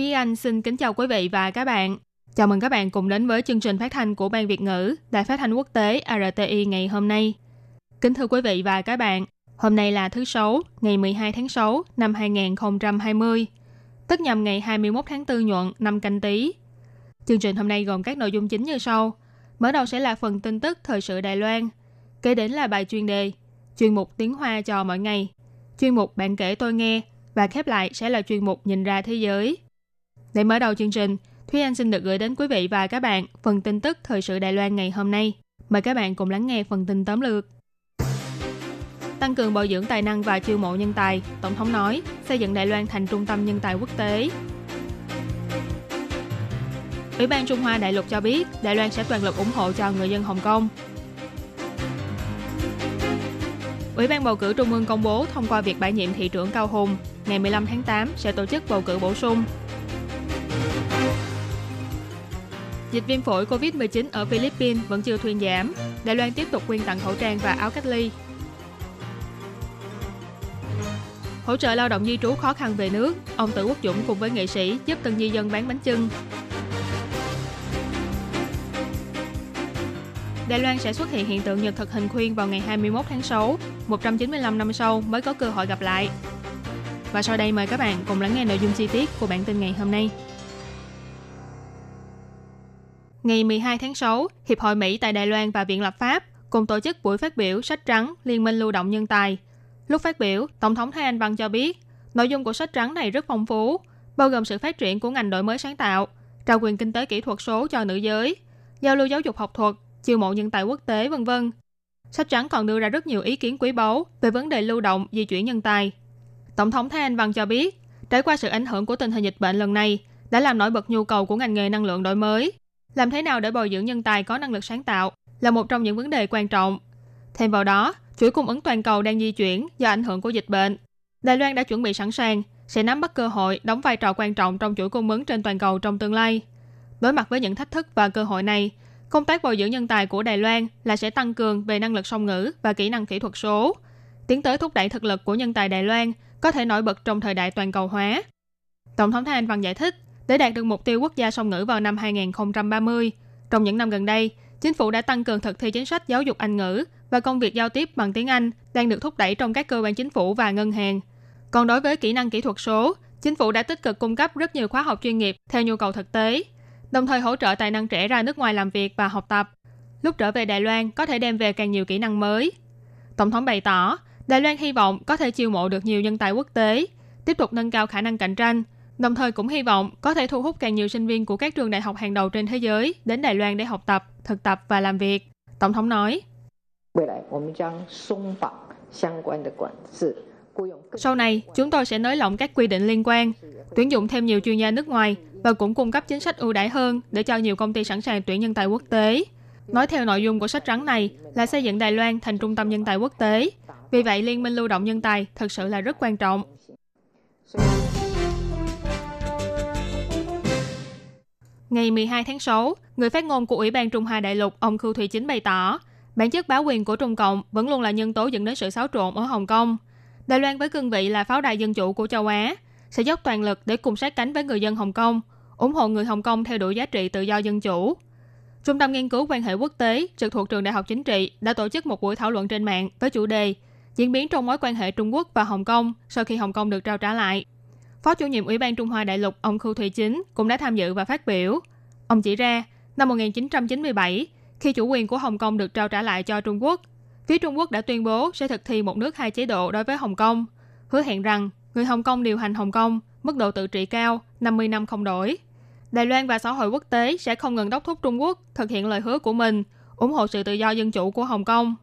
Thúy Anh xin kính chào quý vị và các bạn. Chào mừng các bạn cùng đến với chương trình phát thanh của Ban Việt ngữ Đài Phát thanh Quốc tế RTI ngày hôm nay. Kính thưa quý vị và các bạn, hôm nay là thứ Sáu, ngày 12 tháng 6 năm 2020, tức nhằm ngày 21 tháng 4 nhuận năm canh tí. Chương trình hôm nay gồm các nội dung chính như sau. Mở đầu sẽ là phần tin tức thời sự Đài Loan, kế đến là bài chuyên đề, chuyên mục tiếng Hoa cho mỗi ngày, chuyên mục bạn kể tôi nghe và khép lại sẽ là chuyên mục nhìn ra thế giới. Để mở đầu chương trình, Thúy Anh xin được gửi đến quý vị và các bạn phần tin tức thời sự Đài Loan ngày hôm nay. Mời các bạn cùng lắng nghe phần tin tóm lược. Tăng cường bồi dưỡng tài năng và chiêu mộ nhân tài, Tổng thống nói xây dựng Đài Loan thành trung tâm nhân tài quốc tế. Ủy ban Trung Hoa Đại lục cho biết Đài Loan sẽ toàn lực ủng hộ cho người dân Hồng Kông. Ủy ban bầu cử Trung ương công bố thông qua việc bãi nhiệm thị trưởng Cao Hùng, ngày 15 tháng 8 sẽ tổ chức bầu cử bổ sung Dịch viêm phổi COVID-19 ở Philippines vẫn chưa thuyên giảm. Đài Loan tiếp tục quyên tặng khẩu trang và áo cách ly. Hỗ trợ lao động di trú khó khăn về nước, ông Tử Quốc Dũng cùng với nghệ sĩ giúp từng di dân bán bánh chưng. Đài Loan sẽ xuất hiện hiện tượng nhật thực hình khuyên vào ngày 21 tháng 6, 195 năm sau mới có cơ hội gặp lại. Và sau đây mời các bạn cùng lắng nghe nội dung chi tiết của bản tin ngày hôm nay. Ngày 12 tháng 6, Hiệp hội Mỹ tại Đài Loan và Viện Lập pháp cùng tổ chức buổi phát biểu sách trắng Liên minh lưu động nhân tài. Lúc phát biểu, Tổng thống Thái Anh Văn cho biết, nội dung của sách trắng này rất phong phú, bao gồm sự phát triển của ngành đổi mới sáng tạo, trao quyền kinh tế kỹ thuật số cho nữ giới, giao lưu giáo dục học thuật, chiêu mộ nhân tài quốc tế, vân vân. Sách trắng còn đưa ra rất nhiều ý kiến quý báu về vấn đề lưu động, di chuyển nhân tài. Tổng thống Thái Anh Văn cho biết, trải qua sự ảnh hưởng của tình hình dịch bệnh lần này, đã làm nổi bật nhu cầu của ngành nghề năng lượng đổi mới, làm thế nào để bồi dưỡng nhân tài có năng lực sáng tạo là một trong những vấn đề quan trọng. Thêm vào đó, chuỗi cung ứng toàn cầu đang di chuyển do ảnh hưởng của dịch bệnh. Đài Loan đã chuẩn bị sẵn sàng, sẽ nắm bắt cơ hội đóng vai trò quan trọng trong chuỗi cung ứng trên toàn cầu trong tương lai. Đối mặt với những thách thức và cơ hội này, công tác bồi dưỡng nhân tài của Đài Loan là sẽ tăng cường về năng lực song ngữ và kỹ năng kỹ thuật số, tiến tới thúc đẩy thực lực của nhân tài Đài Loan có thể nổi bật trong thời đại toàn cầu hóa. Tổng thống Thái Anh Văn giải thích, để đạt được mục tiêu quốc gia song ngữ vào năm 2030. Trong những năm gần đây, chính phủ đã tăng cường thực thi chính sách giáo dục Anh ngữ và công việc giao tiếp bằng tiếng Anh đang được thúc đẩy trong các cơ quan chính phủ và ngân hàng. Còn đối với kỹ năng kỹ thuật số, chính phủ đã tích cực cung cấp rất nhiều khóa học chuyên nghiệp theo nhu cầu thực tế, đồng thời hỗ trợ tài năng trẻ ra nước ngoài làm việc và học tập. Lúc trở về Đài Loan có thể đem về càng nhiều kỹ năng mới. Tổng thống bày tỏ, Đài Loan hy vọng có thể chiêu mộ được nhiều nhân tài quốc tế, tiếp tục nâng cao khả năng cạnh tranh, Đồng thời cũng hy vọng có thể thu hút càng nhiều sinh viên của các trường đại học hàng đầu trên thế giới đến Đài Loan để học tập, thực tập và làm việc. Tổng thống nói. Sau này, chúng tôi sẽ nới lỏng các quy định liên quan, tuyển dụng thêm nhiều chuyên gia nước ngoài và cũng cung cấp chính sách ưu đãi hơn để cho nhiều công ty sẵn sàng tuyển nhân tài quốc tế. Nói theo nội dung của sách trắng này là xây dựng Đài Loan thành trung tâm nhân tài quốc tế. Vì vậy, Liên minh lưu động nhân tài thực sự là rất quan trọng. Ngày 12 tháng 6, người phát ngôn của Ủy ban Trung Hoa Đại lục ông Khưu Thủy Chính bày tỏ, bản chất báo quyền của Trung Cộng vẫn luôn là nhân tố dẫn đến sự xáo trộn ở Hồng Kông. Đài Loan với cương vị là pháo đài dân chủ của châu Á, sẽ dốc toàn lực để cùng sát cánh với người dân Hồng Kông, ủng hộ người Hồng Kông theo đuổi giá trị tự do dân chủ. Trung tâm nghiên cứu quan hệ quốc tế trực thuộc trường Đại học Chính trị đã tổ chức một buổi thảo luận trên mạng với chủ đề diễn biến trong mối quan hệ Trung Quốc và Hồng Kông sau khi Hồng Kông được trao trả lại. Phó chủ nhiệm Ủy ban Trung Hoa Đại lục ông Khưu Thụy Chính cũng đã tham dự và phát biểu. Ông chỉ ra, năm 1997, khi chủ quyền của Hồng Kông được trao trả lại cho Trung Quốc, phía Trung Quốc đã tuyên bố sẽ thực thi một nước hai chế độ đối với Hồng Kông, hứa hẹn rằng người Hồng Kông điều hành Hồng Kông, mức độ tự trị cao, 50 năm không đổi. Đài Loan và xã hội quốc tế sẽ không ngừng đốc thúc Trung Quốc thực hiện lời hứa của mình, ủng hộ sự tự do dân chủ của Hồng Kông.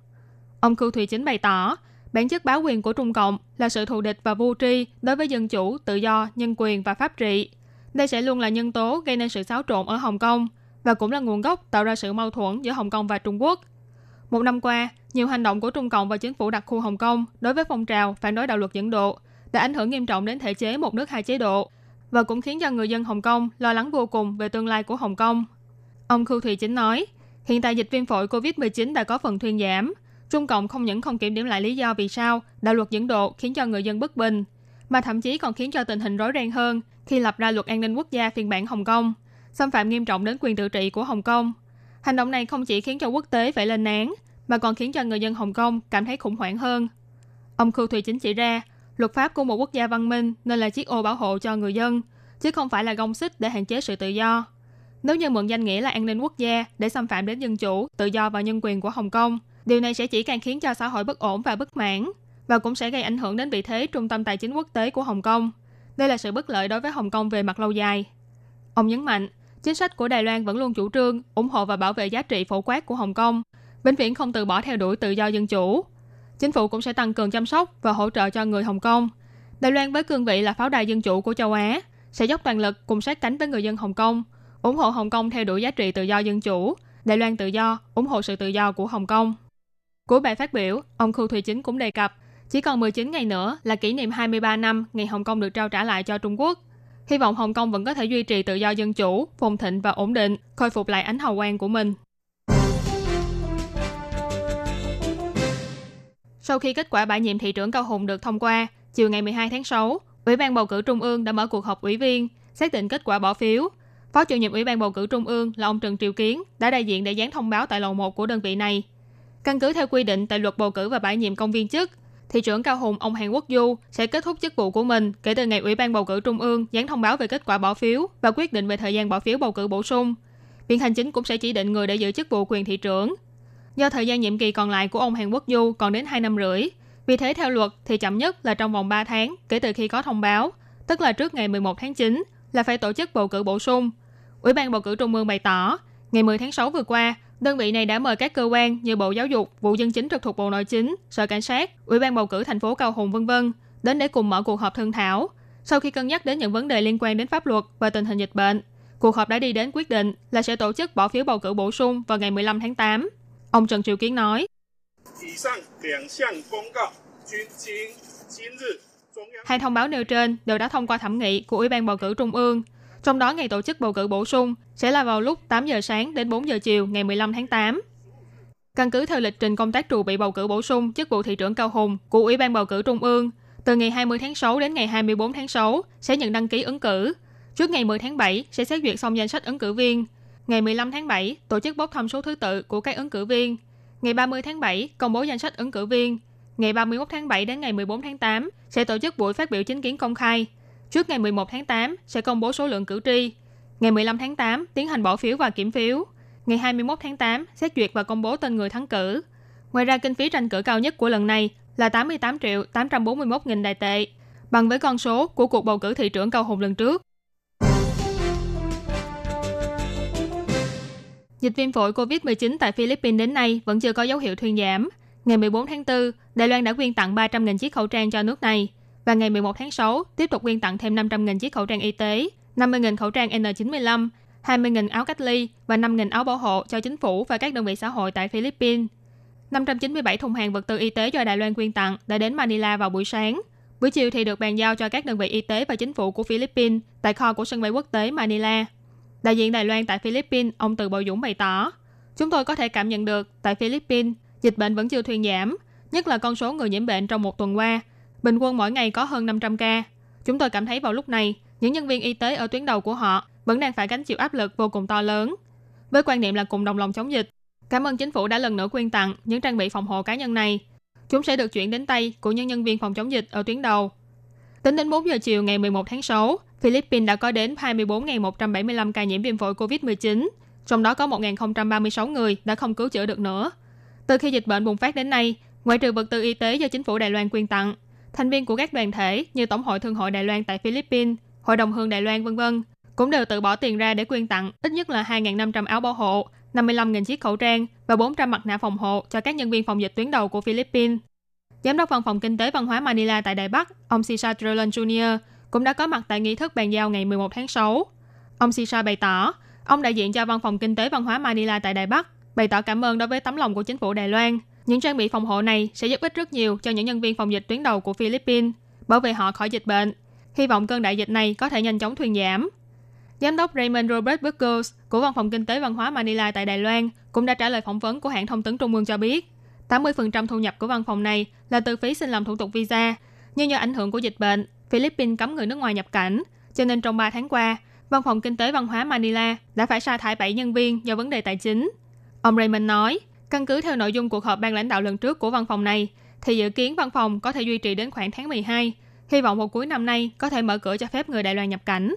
Ông Cưu Thùy Chính bày tỏ, bản chất báo quyền của Trung Cộng là sự thù địch và vô tri đối với dân chủ, tự do, nhân quyền và pháp trị. Đây sẽ luôn là nhân tố gây nên sự xáo trộn ở Hồng Kông và cũng là nguồn gốc tạo ra sự mâu thuẫn giữa Hồng Kông và Trung Quốc. Một năm qua, nhiều hành động của Trung Cộng và chính phủ đặc khu Hồng Kông đối với phong trào phản đối đạo luật dẫn độ đã ảnh hưởng nghiêm trọng đến thể chế một nước hai chế độ và cũng khiến cho người dân Hồng Kông lo lắng vô cùng về tương lai của Hồng Kông. Ông Khưu Thụy Chính nói, hiện tại dịch viêm phổi COVID-19 đã có phần thuyên giảm. Trung Cộng không những không kiểm điểm lại lý do vì sao đạo luật dẫn độ khiến cho người dân bất bình, mà thậm chí còn khiến cho tình hình rối ren hơn khi lập ra luật an ninh quốc gia phiên bản Hồng Kông, xâm phạm nghiêm trọng đến quyền tự trị của Hồng Kông. Hành động này không chỉ khiến cho quốc tế phải lên án, mà còn khiến cho người dân Hồng Kông cảm thấy khủng hoảng hơn. Ông Khu Thùy Chính chỉ ra, luật pháp của một quốc gia văn minh nên là chiếc ô bảo hộ cho người dân, chứ không phải là gông xích để hạn chế sự tự do. Nếu như mượn danh nghĩa là an ninh quốc gia để xâm phạm đến dân chủ, tự do và nhân quyền của Hồng Kông, điều này sẽ chỉ càng khiến cho xã hội bất ổn và bất mãn, và cũng sẽ gây ảnh hưởng đến vị thế trung tâm tài chính quốc tế của Hồng Kông. Đây là sự bất lợi đối với Hồng Kông về mặt lâu dài. Ông nhấn mạnh, chính sách của Đài Loan vẫn luôn chủ trương ủng hộ và bảo vệ giá trị phổ quát của Hồng Kông, vĩnh viễn không từ bỏ theo đuổi tự do dân chủ. Chính phủ cũng sẽ tăng cường chăm sóc và hỗ trợ cho người Hồng Kông. Đài Loan với cương vị là pháo đài dân chủ của châu Á sẽ dốc toàn lực cùng sát cánh với người dân Hồng Kông, ủng hộ Hồng Kông theo đuổi giá trị tự do dân chủ, Đài Loan tự do, ủng hộ sự tự do của Hồng Kông. Cuối bài phát biểu, ông Khu Thùy Chính cũng đề cập, chỉ còn 19 ngày nữa là kỷ niệm 23 năm ngày Hồng Kông được trao trả lại cho Trung Quốc. Hy vọng Hồng Kông vẫn có thể duy trì tự do dân chủ, phồn thịnh và ổn định, khôi phục lại ánh hào quang của mình. Sau khi kết quả bãi nhiệm thị trưởng Cao Hùng được thông qua, chiều ngày 12 tháng 6, Ủy ban bầu cử Trung ương đã mở cuộc họp ủy viên, xác định kết quả bỏ phiếu. Phó chủ nhiệm Ủy ban bầu cử Trung ương là ông Trần Triều Kiến đã đại diện để dán thông báo tại lầu 1 của đơn vị này. Căn cứ theo quy định tại luật bầu cử và bãi nhiệm công viên chức, thị trưởng Cao Hùng ông Hàn Quốc Du sẽ kết thúc chức vụ của mình kể từ ngày Ủy ban bầu cử Trung ương dán thông báo về kết quả bỏ phiếu và quyết định về thời gian bỏ phiếu bầu cử bổ sung. Viện Hành chính cũng sẽ chỉ định người để giữ chức vụ quyền thị trưởng. Do thời gian nhiệm kỳ còn lại của ông Hàn Quốc Du còn đến 2 năm rưỡi, vì thế theo luật thì chậm nhất là trong vòng 3 tháng kể từ khi có thông báo, tức là trước ngày 11 tháng 9 là phải tổ chức bầu cử bổ sung. Ủy ban bầu cử Trung ương bày tỏ, ngày 10 tháng 6 vừa qua, đơn vị này đã mời các cơ quan như Bộ Giáo dục, Vụ Dân chính trực thuộc Bộ Nội chính, Sở Cảnh sát, Ủy ban bầu cử thành phố Cao Hùng vân vân đến để cùng mở cuộc họp thương thảo. Sau khi cân nhắc đến những vấn đề liên quan đến pháp luật và tình hình dịch bệnh, cuộc họp đã đi đến quyết định là sẽ tổ chức bỏ phiếu bầu cử bổ sung vào ngày 15 tháng 8. Ông Trần Triều Kiến nói, Hai thông báo nêu trên đều đã thông qua thẩm nghị của Ủy ban bầu cử Trung ương. Trong đó ngày tổ chức bầu cử bổ sung sẽ là vào lúc 8 giờ sáng đến 4 giờ chiều ngày 15 tháng 8. Căn cứ theo lịch trình công tác trù bị bầu cử bổ sung chức vụ thị trưởng Cao Hùng của Ủy ban bầu cử Trung ương, từ ngày 20 tháng 6 đến ngày 24 tháng 6 sẽ nhận đăng ký ứng cử. Trước ngày 10 tháng 7 sẽ xét duyệt xong danh sách ứng cử viên. Ngày 15 tháng 7 tổ chức bốc thăm số thứ tự của các ứng cử viên. Ngày 30 tháng 7 công bố danh sách ứng cử viên. Ngày 31 tháng 7 đến ngày 14 tháng 8 sẽ tổ chức buổi phát biểu chính kiến công khai. Trước ngày 11 tháng 8 sẽ công bố số lượng cử tri. Ngày 15 tháng 8 tiến hành bỏ phiếu và kiểm phiếu. Ngày 21 tháng 8 xét duyệt và công bố tên người thắng cử. Ngoài ra kinh phí tranh cử cao nhất của lần này là 88 triệu 841 nghìn đại tệ, bằng với con số của cuộc bầu cử thị trưởng Cao Hùng lần trước. Dịch viêm phổi COVID-19 tại Philippines đến nay vẫn chưa có dấu hiệu thuyên giảm. Ngày 14 tháng 4, Đài Loan đã quyên tặng 300.000 chiếc khẩu trang cho nước này. Và ngày 11 tháng 6, tiếp tục quyên tặng thêm 500.000 chiếc khẩu trang y tế, 50.000 khẩu trang N95, 20.000 áo cách ly và 5.000 áo bảo hộ cho chính phủ và các đơn vị xã hội tại Philippines. 597 thùng hàng vật tư y tế do Đài Loan quyên tặng đã đến Manila vào buổi sáng. Buổi chiều thì được bàn giao cho các đơn vị y tế và chính phủ của Philippines tại kho của sân bay quốc tế Manila. Đại diện Đài Loan tại Philippines, ông Từ Bảo Dũng bày tỏ, Chúng tôi có thể cảm nhận được tại Philippines, dịch bệnh vẫn chưa thuyên giảm, nhất là con số người nhiễm bệnh trong một tuần qua. Bình quân mỗi ngày có hơn 500 ca. Chúng tôi cảm thấy vào lúc này, những nhân viên y tế ở tuyến đầu của họ vẫn đang phải gánh chịu áp lực vô cùng to lớn. Với quan niệm là cùng đồng lòng chống dịch, cảm ơn chính phủ đã lần nữa quyên tặng những trang bị phòng hộ cá nhân này. Chúng sẽ được chuyển đến tay của những nhân viên phòng chống dịch ở tuyến đầu. Tính đến 4 giờ chiều ngày 11 tháng 6, Philippines đã có đến 24.175 ca nhiễm viêm phổi COVID-19, trong đó có 1.036 người đã không cứu chữa được nữa. Từ khi dịch bệnh bùng phát đến nay, ngoại trừ vật tư y tế do chính phủ Đài Loan quyên tặng, thành viên của các đoàn thể như Tổng hội Thương hội Đài Loan tại Philippines, Hội đồng Hương Đài Loan v.v. cũng đều tự bỏ tiền ra để quyên tặng ít nhất là 2.500 áo bảo hộ, 55.000 chiếc khẩu trang và 400 mặt nạ phòng hộ cho các nhân viên phòng dịch tuyến đầu của Philippines. Giám đốc văn phòng kinh tế văn hóa Manila tại Đài Bắc, ông Cesar Trelan Jr. cũng đã có mặt tại nghi thức bàn giao ngày 11 tháng 6. Ông Sisa bày tỏ, ông đại diện cho Văn phòng Kinh tế Văn hóa Manila tại Đài Bắc, bày tỏ cảm ơn đối với tấm lòng của chính phủ Đài Loan. Những trang bị phòng hộ này sẽ giúp ích rất nhiều cho những nhân viên phòng dịch tuyến đầu của Philippines, bảo vệ họ khỏi dịch bệnh. Hy vọng cơn đại dịch này có thể nhanh chóng thuyên giảm. Giám đốc Raymond Robert Burgos của Văn phòng Kinh tế Văn hóa Manila tại Đài Loan cũng đã trả lời phỏng vấn của hãng thông tấn Trung ương cho biết, 80% thu nhập của văn phòng này là từ phí xin làm thủ tục visa. Nhưng do ảnh hưởng của dịch bệnh, Philippines cấm người nước ngoài nhập cảnh, cho nên trong 3 tháng qua, Văn phòng Kinh tế Văn hóa Manila đã phải sa thải 7 nhân viên do vấn đề tài chính. Ông Raymond nói, căn cứ theo nội dung cuộc họp ban lãnh đạo lần trước của văn phòng này, thì dự kiến văn phòng có thể duy trì đến khoảng tháng 12. Hy vọng vào cuối năm nay có thể mở cửa cho phép người Đài Loan nhập cảnh.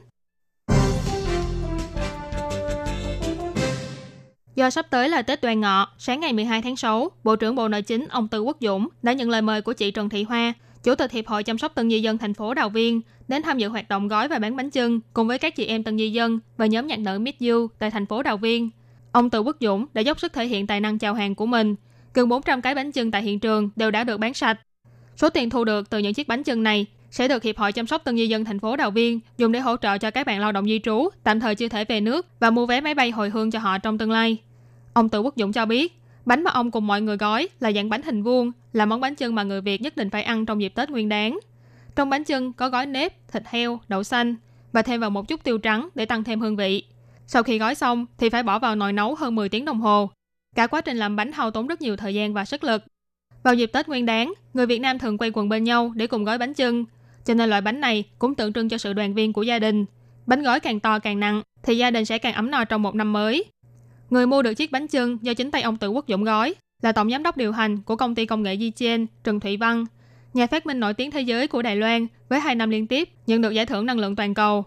Do sắp tới là Tết Đoan Ngọ, sáng ngày 12 tháng 6, Bộ trưởng Bộ Nội chính ông Tư Quốc Dũng đã nhận lời mời của chị Trần Thị Hoa, Chủ tịch Hiệp hội chăm sóc tân di dân thành phố Đào Viên, đến tham dự hoạt động gói và bán bánh chưng cùng với các chị em tân di dân và nhóm nhạc nữ Miss You tại thành phố Đào Viên. Ông Từ Quốc Dũng đã dốc sức thể hiện tài năng chào hàng của mình. Gần 400 cái bánh chưng tại hiện trường đều đã được bán sạch. Số tiền thu được từ những chiếc bánh chưng này sẽ được Hiệp hội chăm sóc tân di dân thành phố Đào Viên dùng để hỗ trợ cho các bạn lao động di trú tạm thời chưa thể về nước và mua vé máy bay hồi hương cho họ trong tương lai. Ông Từ Quốc Dũng cho biết, bánh mà ông cùng mọi người gói là dạng bánh hình vuông, là món bánh chưng mà người Việt nhất định phải ăn trong dịp Tết Nguyên đán. Trong bánh chưng có gói nếp, thịt heo, đậu xanh và thêm vào một chút tiêu trắng để tăng thêm hương vị. Sau khi gói xong thì phải bỏ vào nồi nấu hơn 10 tiếng đồng hồ. Cả quá trình làm bánh hao tốn rất nhiều thời gian và sức lực. Vào dịp Tết Nguyên đán, người Việt Nam thường quay quần bên nhau để cùng gói bánh chưng. Cho nên loại bánh này cũng tượng trưng cho sự đoàn viên của gia đình. Bánh gói càng to càng nặng thì gia đình sẽ càng ấm no trong một năm mới. Người mua được chiếc bánh chưng do chính tay ông Tự Quốc Dũng gói là tổng giám đốc điều hành của công ty công nghệ Di Chen, Trần Thụy Văn, nhà phát minh nổi tiếng thế giới của Đài Loan với hai năm liên tiếp nhận được giải thưởng năng lượng toàn cầu.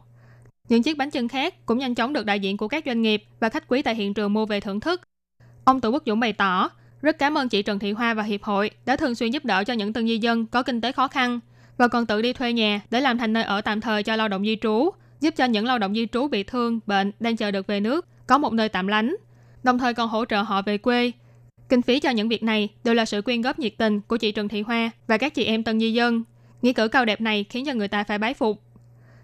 Những chiếc bánh chưng khác cũng nhanh chóng được đại diện của các doanh nghiệp và khách quý tại hiện trường mua về thưởng thức. Ông Tự Quốc Dũng bày tỏ, rất cảm ơn chị Trần Thị Hoa và Hiệp hội đã thường xuyên giúp đỡ cho những tân di dân có kinh tế khó khăn và còn tự đi thuê nhà để làm thành nơi ở tạm thời cho lao động di trú, giúp cho những lao động di trú bị thương, bệnh đang chờ được về nước có một nơi tạm lánh, đồng thời còn hỗ trợ họ về quê. Kinh phí cho những việc này đều là sự quyên góp nhiệt tình của chị Trần Thị Hoa và các chị em tân di dân. Nghĩa cử cao đẹp này khiến cho người ta phải bái phục.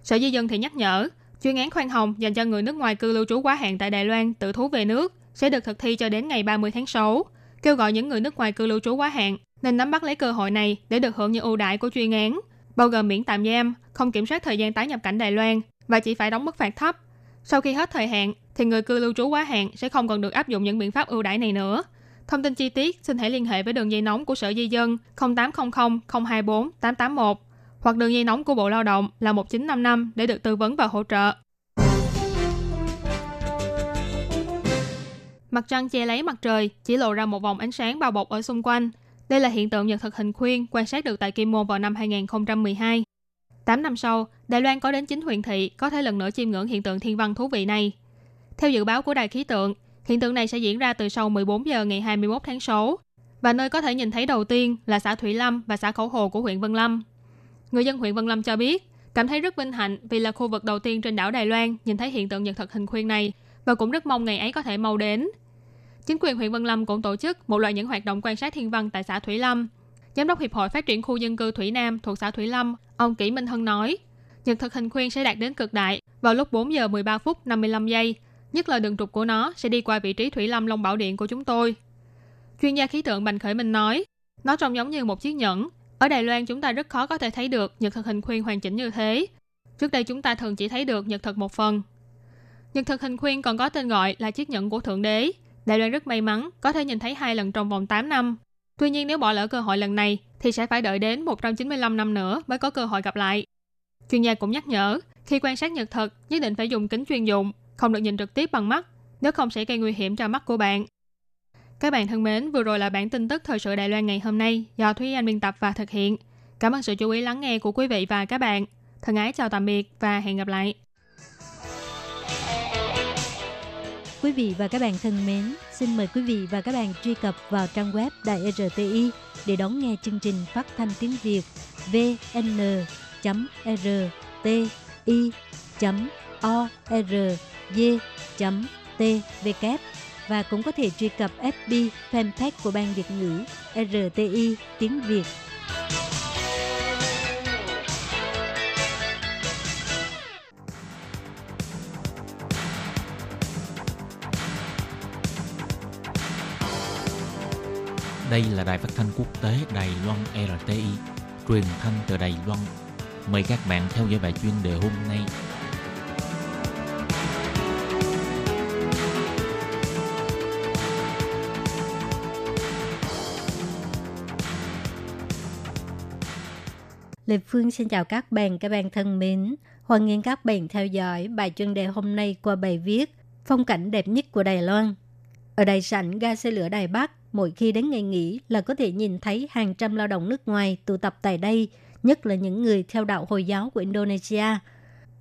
Sở Di dân thì nhắc nhở, chuyên án khoan hồng dành cho người nước ngoài cư lưu trú quá hạn tại Đài Loan tự thú về nước sẽ được thực thi cho đến ngày 30 tháng 6. Kêu gọi những người nước ngoài cư lưu trú quá hạn nên nắm bắt lấy cơ hội này để được hưởng những ưu đãi của chuyên án, bao gồm miễn tạm giam, không kiểm soát thời gian tái nhập cảnh Đài Loan và chỉ phải đóng mức phạt thấp. Sau khi hết thời hạn, thì người cư lưu trú quá hạn sẽ không còn được áp dụng những biện pháp ưu đãi này nữa. Thông tin chi tiết xin hãy liên hệ với đường dây nóng của Sở Di dân 0800 024 881 hoặc đường dây nóng của Bộ Lao động là 1955 để được tư vấn và hỗ trợ. Mặt trăng che lấy mặt trời, chỉ lộ ra một vòng ánh sáng bao bọc ở xung quanh. Đây là hiện tượng nhật thực hình khuyên quan sát được tại Kim Môn vào năm 2012. 8 năm sau, Đài Loan có đến 9 huyện thị có thể lần nữa chiêm ngưỡng hiện tượng thiên văn thú vị này. Theo dự báo của đài khí tượng, hiện tượng này sẽ diễn ra từ sau 14 giờ ngày 21 tháng 6 và nơi có thể nhìn thấy đầu tiên là xã Thủy Lâm và xã Khẩu Hồ của huyện Vân Lâm. Người dân huyện Vân Lâm cho biết, cảm thấy rất vinh hạnh vì là khu vực đầu tiên trên đảo Đài Loan nhìn thấy hiện tượng nhật thực hình khuyên này và cũng rất mong ngày ấy có thể mau đến. Chính quyền huyện Vân Lâm cũng tổ chức một loạt những hoạt động quan sát thiên văn tại xã Thủy Lâm. Giám đốc Hiệp hội Phát triển khu dân cư Thủy Nam thuộc xã Thủy Lâm, ông Kỷ Minh Hân nói, nhật thực hình khuyên sẽ đạt đến cực đại vào lúc 4 giờ 13 phút 55 giây, nhất là đường trục của nó sẽ đi qua vị trí Thủy Lâm Long Bảo Điện của chúng tôi. Chuyên gia khí tượng Bành Khởi Minh nói, nó trông giống như một chiếc nhẫn. Ở Đài Loan chúng ta rất khó có thể thấy được nhật thực hình khuyên hoàn chỉnh như thế. Trước đây chúng ta thường chỉ thấy được nhật thực một phần. Nhật thực hình khuyên còn có tên gọi là chiếc nhẫn của Thượng Đế. Đài Loan rất may mắn có thể nhìn thấy hai lần trong vòng 8 năm. Tuy nhiên nếu bỏ lỡ cơ hội lần này thì sẽ phải đợi đến 195 năm nữa mới có cơ hội gặp lại. Chuyên gia cũng nhắc nhở, khi quan sát nhật thực nhất định phải dùng kính chuyên dụng, không được nhìn trực tiếp bằng mắt, nếu không sẽ gây nguy hiểm cho mắt của bạn. Các bạn thân mến, vừa rồi là bản tin tức thời sự Đài Loan ngày hôm nay do Thúy Anh biên tập và thực hiện. Cảm ơn sự chú ý lắng nghe của quý vị và các bạn. Thân ái chào tạm biệt và hẹn gặp lại. Quý vị và các bạn thân mến, xin mời quý vị và các bạn truy cập vào trang web Đài RTI để đón nghe chương trình phát thanh tiếng Việt vn.rti.org.tvk và cũng có thể truy cập FB fanpage của Ban Việt ngữ RTI tiếng Việt. Đây là đài phát thanh quốc tế Đài Loan RTI, truyền thanh từ Đài Loan. Mời các bạn theo dõi bài chuyên đề hôm nay Lê Phương xin chào các bạn, các bạn thân mến. Hoan nghênh các bạn theo dõi bài chuyên đề hôm nay qua bài viết Phong cảnh đẹp nhất của Đài Loan. Ở đại sảnh ga xe lửa Đài Bắc, mỗi khi đến ngày nghỉ là có thể nhìn thấy hàng trăm lao động nước ngoài tụ tập tại đây, nhất là những người theo đạo Hồi giáo của Indonesia.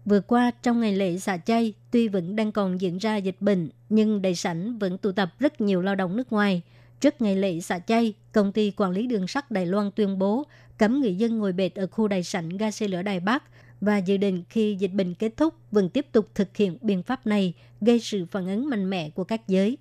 Vừa qua, trong ngày lễ xả chay, tuy vẫn đang còn diễn ra dịch bệnh, nhưng đại sảnh vẫn tụ tập rất nhiều lao động nước ngoài. Trước ngày lễ xả chay, công ty quản lý đường sắt Đài Loan tuyên bố cấm người dân ngồi bệt ở khu đại sảnh ga xe lửa Đài Bắc và dự định khi dịch bệnh kết thúc vẫn tiếp tục thực hiện biện pháp này gây sự phản ứng mạnh mẽ của các giới.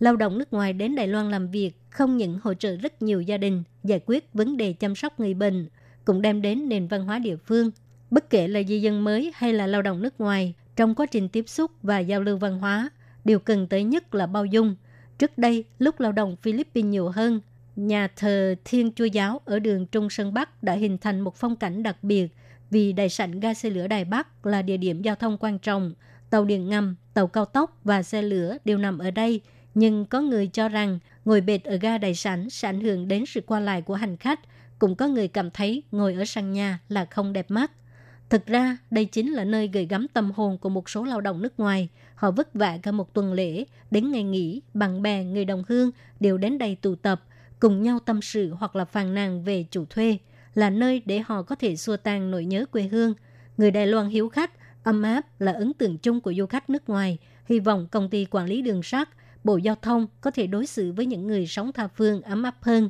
Lao động nước ngoài đến Đài Loan làm việc không những hỗ trợ rất nhiều gia đình giải quyết vấn đề chăm sóc người bệnh, cũng đem đến nền văn hóa địa phương. Bất kể là di dân mới hay là lao động nước ngoài, trong quá trình tiếp xúc và giao lưu văn hóa, điều cần tới nhất là bao dung. Trước đây, lúc lao động Philippines nhiều hơn, nhà thờ Thiên Chúa Giáo ở đường Trung Sơn Bắc đã hình thành một phong cảnh đặc biệt vì đại sảnh ga xe lửa Đài Bắc là địa điểm giao thông quan trọng. Tàu điện ngầm, tàu cao tốc và xe lửa đều nằm ở đây. Nhưng có người cho rằng ngồi bệt ở ga đại sảnh sẽ ảnh hưởng đến sự qua lại của hành khách. Cũng có người cảm thấy ngồi ở sàn nhà là không đẹp mắt. Thực ra, đây chính là nơi gửi gắm tâm hồn của một số lao động nước ngoài. Họ vất vả cả một tuần lễ, đến ngày nghỉ, bạn bè, người đồng hương đều đến đây tụ tập – cùng nhau tâm sự hoặc là phàn nàn về chủ thuê, là nơi để họ có thể xua tan nỗi nhớ quê hương. Người Đài Loan hiếu khách, ấm áp là ấn tượng chung của du khách nước ngoài. Hy vọng công ty quản lý đường sắt, Bộ Giao thông có thể đối xử với những người sống tha phương ấm áp hơn.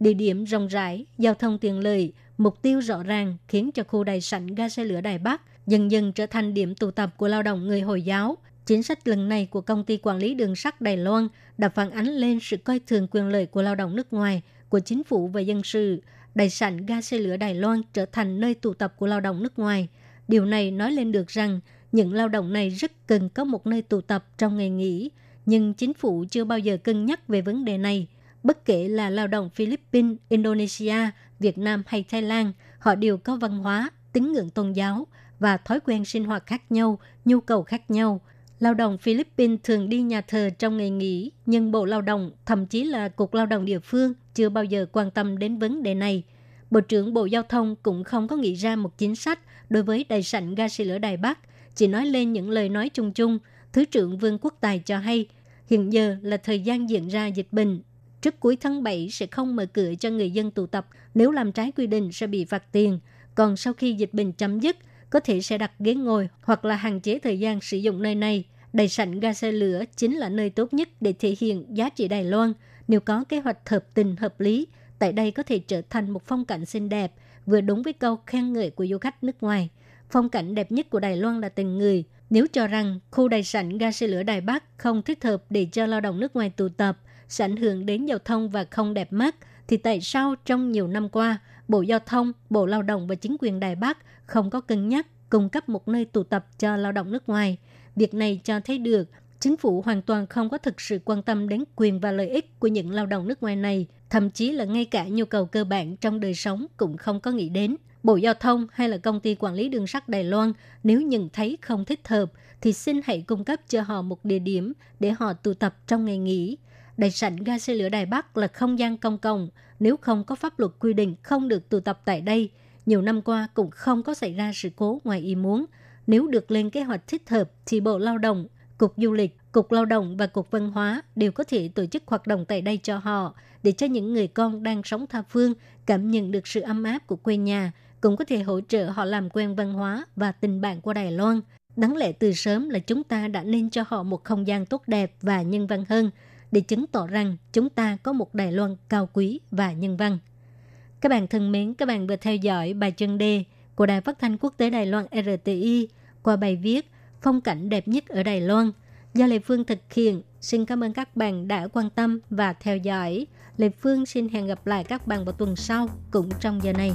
Địa điểm rộng rãi, giao thông tiện lợi, mục tiêu rõ ràng khiến cho khu đài sảnh ga xe lửa Đài Bắc dần dần trở thành điểm tụ tập của lao động người Hồi giáo, Chính sách lần này của công ty quản lý đường sắt Đài Loan đã phản ánh lên sự coi thường quyền lợi của lao động nước ngoài, của chính phủ và dân sự. Đại sảnh ga xe lửa Đài Loan trở thành nơi tụ tập của lao động nước ngoài. Điều này nói lên được rằng những lao động này rất cần có một nơi tụ tập trong ngày nghỉ, nhưng chính phủ chưa bao giờ cân nhắc về vấn đề này. Bất kể là lao động Philippines, Indonesia, Việt Nam hay Thái Lan, họ đều có văn hóa, tín ngưỡng tôn giáo và thói quen sinh hoạt khác nhau, nhu cầu khác nhau – Lao động Philippines thường đi nhà thờ trong ngày nghỉ, nhưng Bộ Lao động, thậm chí là Cục Lao động địa phương chưa bao giờ quan tâm đến vấn đề này. Bộ trưởng Bộ Giao thông cũng không có nghĩ ra một chính sách đối với đại sảnh ga xe lửa Đài Bắc, chỉ nói lên những lời nói chung chung. Thứ trưởng Vương Quốc Tài cho hay, hiện giờ là thời gian diễn ra dịch bệnh. Trước cuối tháng 7 sẽ không mở cửa cho người dân tụ tập, nếu làm trái quy định sẽ bị phạt tiền. Còn sau khi dịch bệnh chấm dứt, có thể sẽ đặt ghế ngồi hoặc là hạn chế thời gian sử dụng nơi này. Đại sảnh ga xe lửa chính là nơi tốt nhất để thể hiện giá trị Đài Loan. Nếu có kế hoạch hợp tình hợp lý, tại đây có thể trở thành một phong cảnh xinh đẹp, vừa đúng với câu khen ngợi của du khách nước ngoài. Phong cảnh đẹp nhất của Đài Loan là tình người. Nếu cho rằng khu đại sảnh ga xe lửa Đài Bắc không thích hợp để cho lao động nước ngoài tụ tập, sẽ ảnh hưởng đến giao thông và không đẹp mắt, thì tại sao trong nhiều năm qua, Bộ Giao thông, Bộ Lao động và chính quyền Đài Bắc không có cân nhắc cung cấp một nơi tụ tập cho lao động nước ngoài. Việc này cho thấy được chính phủ hoàn toàn không có thực sự quan tâm đến quyền và lợi ích của những lao động nước ngoài này, thậm chí là ngay cả nhu cầu cơ bản trong đời sống cũng không có nghĩ đến. Bộ Giao thông hay là công ty quản lý đường sắt Đài Loan nếu nhận thấy không thích hợp thì xin hãy cung cấp cho họ một địa điểm để họ tụ tập trong ngày nghỉ. Đại sảnh ga xe lửa Đài Bắc là không gian công cộng, nếu không có pháp luật quy định không được tụ tập tại đây – nhiều năm qua cũng không có xảy ra sự cố ngoài ý muốn. Nếu được lên kế hoạch thích hợp thì Bộ Lao động, Cục Du lịch, Cục Lao động và Cục Văn hóa đều có thể tổ chức hoạt động tại đây cho họ để cho những người con đang sống tha phương cảm nhận được sự ấm áp của quê nhà, cũng có thể hỗ trợ họ làm quen văn hóa và tình bạn của Đài Loan. Đáng lẽ từ sớm là chúng ta đã nên cho họ một không gian tốt đẹp và nhân văn hơn để chứng tỏ rằng chúng ta có một Đài Loan cao quý và nhân văn. Các bạn thân mến, các bạn vừa theo dõi bài chân đề của Đài Phát thanh Quốc tế Đài Loan RTI qua bài viết Phong cảnh đẹp nhất ở Đài Loan do Lê Phương thực hiện. Xin cảm ơn các bạn đã quan tâm và theo dõi. Lê Phương xin hẹn gặp lại các bạn vào tuần sau cũng trong giờ này.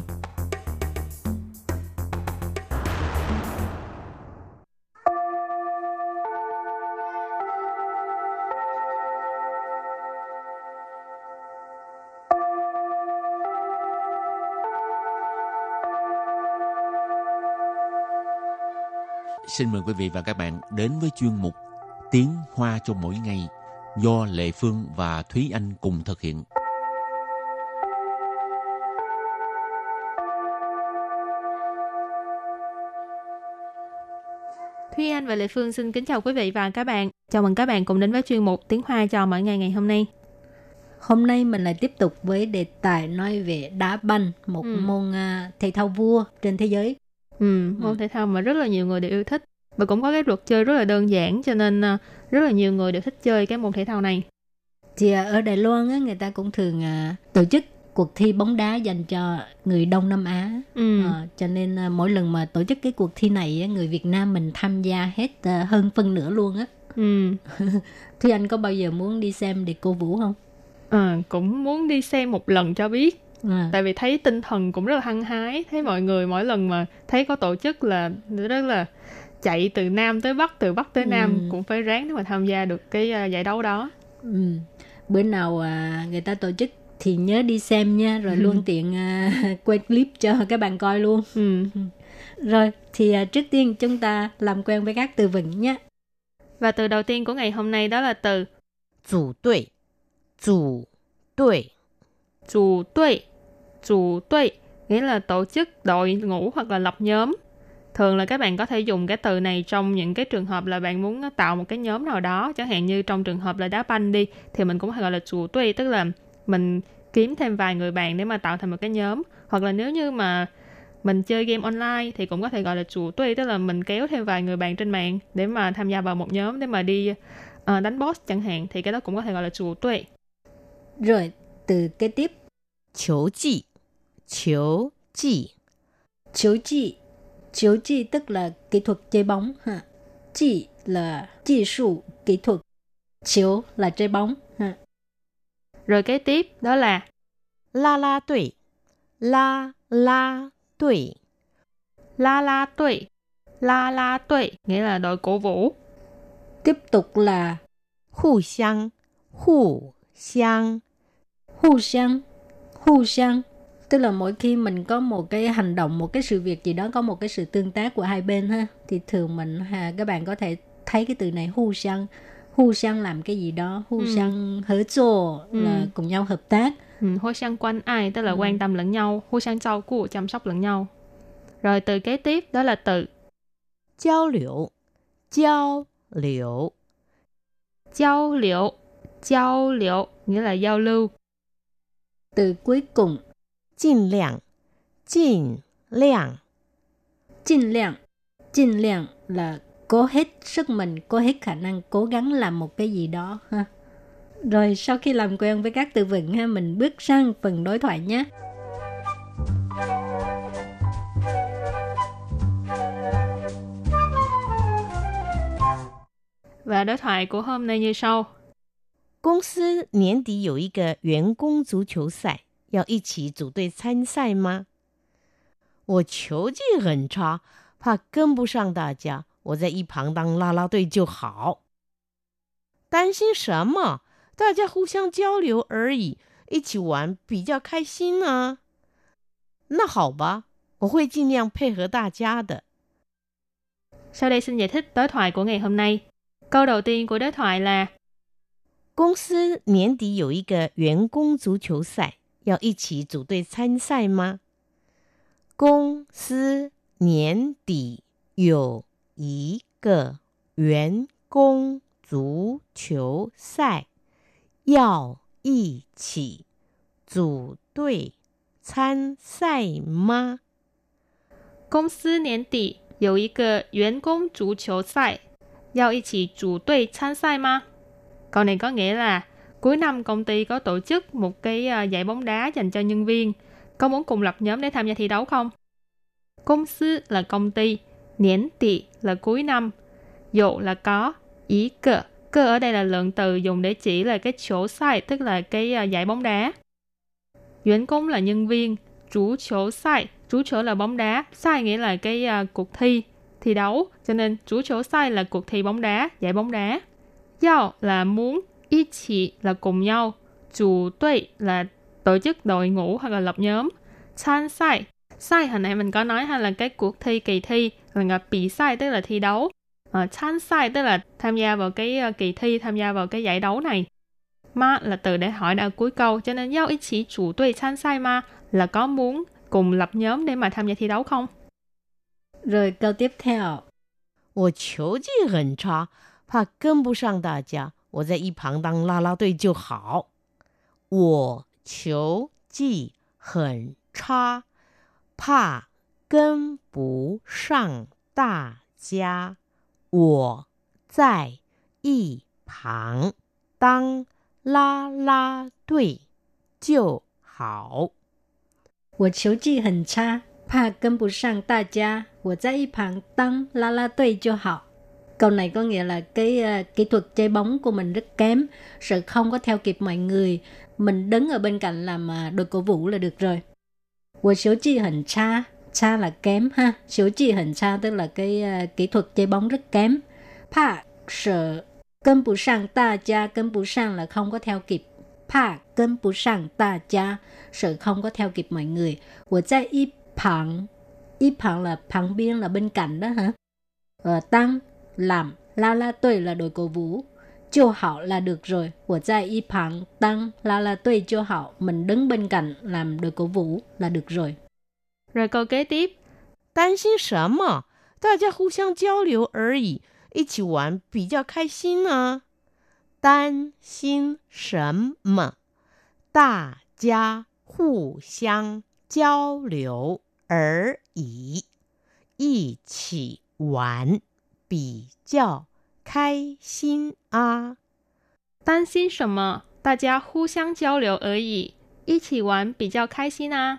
Xin mời quý vị và các bạn đến với chuyên mục Tiếng Hoa cho mỗi ngày do Lệ Phương và Thúy Anh cùng thực hiện. Thúy Anh và Lệ Phương xin kính chào quý vị và các bạn. Chào mừng các bạn cùng đến với chuyên mục Tiếng Hoa cho mỗi ngày ngày hôm nay. Hôm nay mình lại tiếp tục với đề tài nói về đá banh, một Ừ. môn uh, thể thao vua trên thế giới. Ừ, môn thể thao mà rất là nhiều người đều yêu thích và cũng có cái luật chơi rất là đơn giản cho nên à, rất là nhiều người đều thích chơi cái môn thể thao này. Thì à, ở Đài Loan á, người ta cũng thường à, tổ chức cuộc thi bóng đá dành cho người Đông Nam Á. Ừ. Ờ, cho nên à, mỗi lần mà tổ chức cái cuộc thi này á, người Việt Nam mình tham gia hết à, hơn phân nửa luôn á. Ừ. Thúy Anh có bao giờ muốn đi xem để cô vũ không? À, cũng muốn đi xem một lần cho biết à. tại vì thấy tinh thần cũng rất là hăng hái thấy mọi người mỗi lần mà thấy có tổ chức là rất là chạy từ nam tới bắc từ bắc tới nam ừ. cũng phải ráng để mà tham gia được cái à, giải đấu đó ừ. bữa nào à, người ta tổ chức thì nhớ đi xem nha rồi luôn tiện à, quay clip cho các bạn coi luôn ừ. rồi thì à, trước tiên chúng ta làm quen với các từ vựng nhé và từ đầu tiên của ngày hôm nay đó là từ chủ đội chủ đội chủ đội chủ tuệ nghĩa là tổ chức đội ngũ hoặc là lập nhóm. Thường là các bạn có thể dùng cái từ này trong những cái trường hợp là bạn muốn tạo một cái nhóm nào đó. Chẳng hạn như trong trường hợp là đá banh đi thì mình cũng hay gọi là chủ tuệ tức là mình kiếm thêm vài người bạn để mà tạo thành một cái nhóm. Hoặc là nếu như mà mình chơi game online thì cũng có thể gọi là chủ tuệ tức là mình kéo thêm vài người bạn trên mạng để mà tham gia vào một nhóm để mà đi ờ, đánh boss chẳng hạn thì cái đó cũng có thể gọi là chủ tuệ Rồi, từ kế tiếp, 球技，球技， chiếu chi. Chiếu chi tức là kỹ thuật chơi bóng. Ha. Chi là技术, kỹ thuật. Chiếu là chơi bóng. Ha. rồi kế tiếp đó là 啦啦队，啦啦队， la la tuệ la la tuệ nghĩa là đội cổ vũ Tiếp tục là 互相，互相， hu xiang. Hu xiang. tức là mỗi khi mình có một cái hành động một cái sự việc gì đó có một cái sự tương tác của hai bên ha thì thường mình ha, các bạn có thể thấy cái từ này hu sang hu sang làm cái gì đó? Hu ừ. sang hở chỗ ừ. là cùng nhau hợp tác. Ừ, hu sang quan ai tức là ừ. quan tâm lẫn nhau hu sang trao cụ chăm sóc lẫn nhau. Rồi từ kế tiếp đó là từ giao lưu giao lưu giao lưu giao lưu nghĩa là giao lưu. Từ cuối cùng 尽量，尽量， Chinh lượng Chinh lượng là cố hết sức mình, cố hết khả năng cố gắng làm một cái gì đó ha. Rồi sau khi làm quen với các từ vựng ha, mình bước sang phần đối thoại nhé. và đối thoại của hôm nay như sau 公司年底有一个员工足球赛， 要一起组队参赛吗？我球技很差，怕跟不上大家，我在一旁当啦啦队就好。担心什么？大家互相交流而已，一起玩比较开心啊。那好吧，我会尽量配合大家的。 sau đây xin giải thích đối thoại của ngày hôm nay câu đầu tiên của đối thoại là 公司年底有一个员工足球赛， 要一起组队参赛吗？公司年底有一个员工足球赛，要一起组队参赛吗？ 公司年底有一个员工足球赛，要一起组队参赛吗？Câu này có nghĩa là cuối năm công ty có tổ chức một cái à, giải bóng đá dành cho nhân viên. Có muốn cùng lập nhóm để tham gia thi đấu không? Công sư là công ty, niên tỷ là cuối năm, dụ là có, ý cơ. Cơ ở đây là lượng từ dùng để chỉ là cái chỗ sai, tức là cái à, giải bóng đá. 员 công là nhân viên, chủ chỗ sai, chủ chỗ là bóng đá, sai nghĩa là cái uh, cuộc thi, thi đấu. Cho nên chủ chỗ sai là cuộc thi bóng đá, giải bóng đá. Giao là muốn, y chỉ là cùng nhau, chủ tuệ là tổ chức đội ngũ hoặc là lập nhóm, san sai sai hồi nãy mình có nói ha là cái cuộc thi kỳ thi là gặp bị sai tức là thi đấu à, tham sai tức là tham gia vào cái uh, kỳ thi tham gia vào cái giải đấu này ma là từ để hỏi ở cuối câu cho nên giao ý chỉ chủ đội tham sai ma là có muốn cùng lập nhóm để mà tham gia thi đấu không rồi câu tiếp theo 我球技很差，怕跟不上大家， 我在一旁当啦啦队就好。我球技很差，怕跟不上大家，我在一旁当啦啦队就好。我球技很差，怕跟不上大家，我在一旁当啦啦队就好。Câu này có nghĩa là cái uh, kỹ thuật chơi bóng của mình rất kém, sự không có theo kịp mọi người, mình đứng ở bên cạnh làm uh, đội cổ vũ là được rồi. Của số chi hình cha, cha là kém ha, số chi hình cha tức là cái uh, kỹ thuật chơi bóng rất kém. Pa sợ cân bù sang ta cha, cân bù sang là không có theo kịp. Pa cân bù sang ta cha, sự không có theo kịp mọi người. Của cha y phẳng, y phẳng là là bên cạnh đó ha, ở ờ, tăng làm la la tuổi là đội cổ vũ. Chiêu hảo là được rồi. 我在一旁当 la la tuổi chiêu hảo. Mình đứng bên cạnh làm đội cổ vũ là được rồi. Rồi câu kế tiếp. 担心什么？大家互相交流而已，一起玩比较开心啊。担心什么？大家互相交流而已，一起玩 比较开心啊。担心什么？大家互相交流而已，一起玩比较开心啊。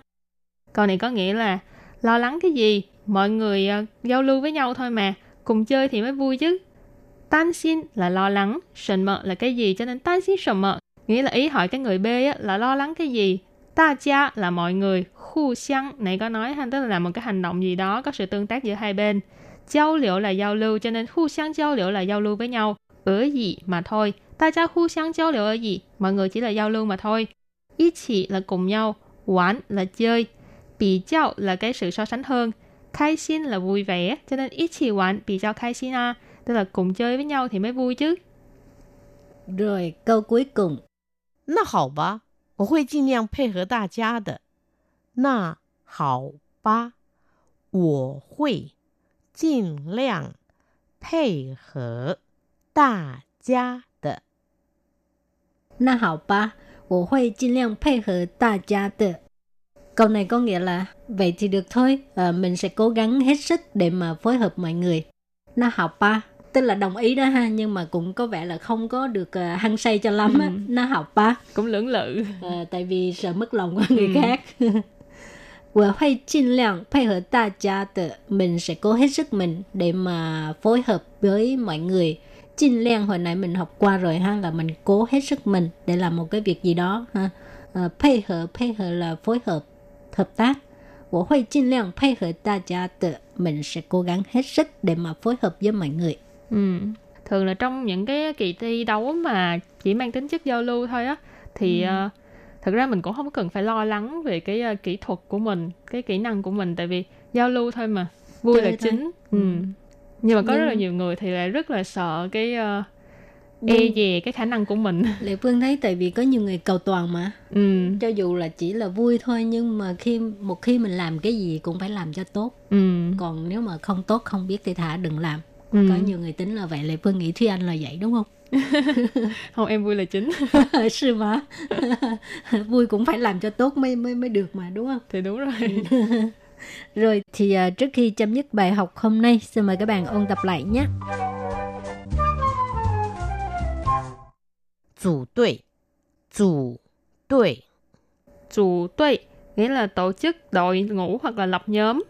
Câu này có nghĩa là lo lắng cái gì? Mọi người uh, giao lưu với nhau thôi mà, cùng chơi thì mới vui chứ. Tan xin là lo lắng, sần mợ là cái gì cho nên tan xin sần mợ nghĩa là ý hỏi cái người B á, là lo lắng cái gì. Ta cha là mọi người, khu xiang này có nói ha, tức là làm một cái hành động gì đó có sự tương tác giữa hai bên. Giao liệu là giao lưu cho nên khu xiang giao liệu là giao lưu với nhau. Ở gì mà thôi. Ta cha khu xiang giao liệu ở gì? Mọi người chỉ là giao lưu mà thôi. Ý chỉ là cùng nhau, quán là chơi, bị giao là cái sự so sánh hơn, khai xin là vui vẻ, cho nên ít chỉ quán bị giao khai xin à, tức là cùng chơi với nhau thì mới vui chứ. Rồi câu cuối cùng. 那好吧，我会尽量配合大家的。那好吧，我会 尽量配合大家的。那好吧，我会尽量配合大家的。Câu này có nghĩa là vậy thì được thôi, à, mình sẽ cố gắng hết sức để mà phối hợp mọi người. Na học ba, tức là đồng ý đó ha, nhưng mà cũng có vẻ là không có được uh, hăng say cho lắm á. Ừ. Na học ba, Cũng lưỡng lự. à, tại vì sợ mất lòng của người Ừ. khác. 我会尽量配合大家的 mình sẽ cố hết sức mình để mà phối hợp với mọi người.尽量hồi nãy mình học qua rồi ha là mình cố hết sức mình để làm một cái việc gì đó ha. À,配合配合 là phối hợp, hợp tác. 我会尽量配合大家的 mình sẽ cố gắng hết sức để mà phối hợp với mọi người. Ừ. Thường là trong những cái kỳ thi đấu mà chỉ mang tính chất giao lưu thôi á thì ừ. thật ra mình cũng không cần phải lo lắng về cái uh, kỹ thuật của mình, cái kỹ năng của mình tại vì giao lưu thôi mà, vui Chơi là thôi. chính. Ừ. Ừ. Nhưng mà có Nhưng- rất là nhiều người thì lại rất là sợ cái uh, e dè cái khả năng của mình. Lệ Phương thấy tại vì có nhiều người cầu toàn mà. ừ. Cho dù là chỉ là vui thôi nhưng mà khi một khi mình làm cái gì cũng phải làm cho tốt. Ừ. còn nếu mà không tốt không biết thì thả đừng làm Ừ. có nhiều người tính là vậy lệ phương nghĩ thúy anh là vậy đúng không không em vui là chính. Sư mà. Vui cũng phải làm cho tốt mới mới mới được mà đúng không? Thì đúng rồi. Rồi thì uh, trước khi chấm dứt bài học hôm nay xin mời các bạn ôn tập lại nhé. Chủ đội chủ đội chủ đội nghĩa là tổ chức đội ngũ hoặc là lập nhóm.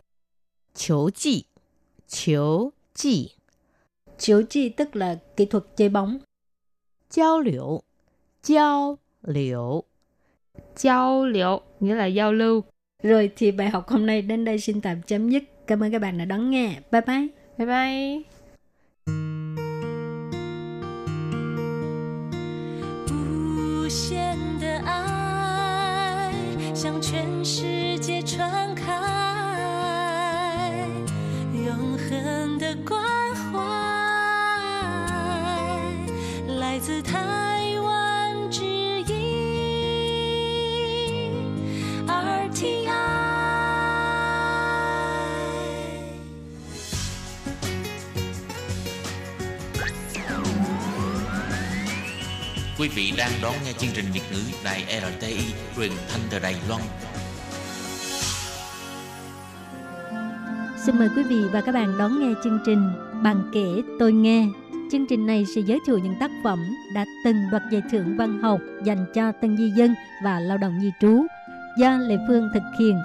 Chiếu chi chiếu chi chiếu chi tức là kỹ thuật chơi bóng. 交流，交流，giao lưu nghĩa là giao lưu. Rồi thì bài học hôm nay đến đây xin tạm chấm dứt. Cảm ơn các bạn đã đón nghe. Bye bye. Bye bye. 无限的爱向全世界传开，永恒的光。自台湾之音 RTI。 Quý vị đang đón nghe chương trình Việt ngữ Đài RTI truyền thanh từ Đài Loan. Xin mời quý vị và các bạn đón nghe chương trình Bạn kể tôi nghe. Chương trình này sẽ giới thiệu những tác phẩm đã từng đoạt giải thưởng văn học dành cho tân di dân và lao động di trú do Lê Phương thực hiện.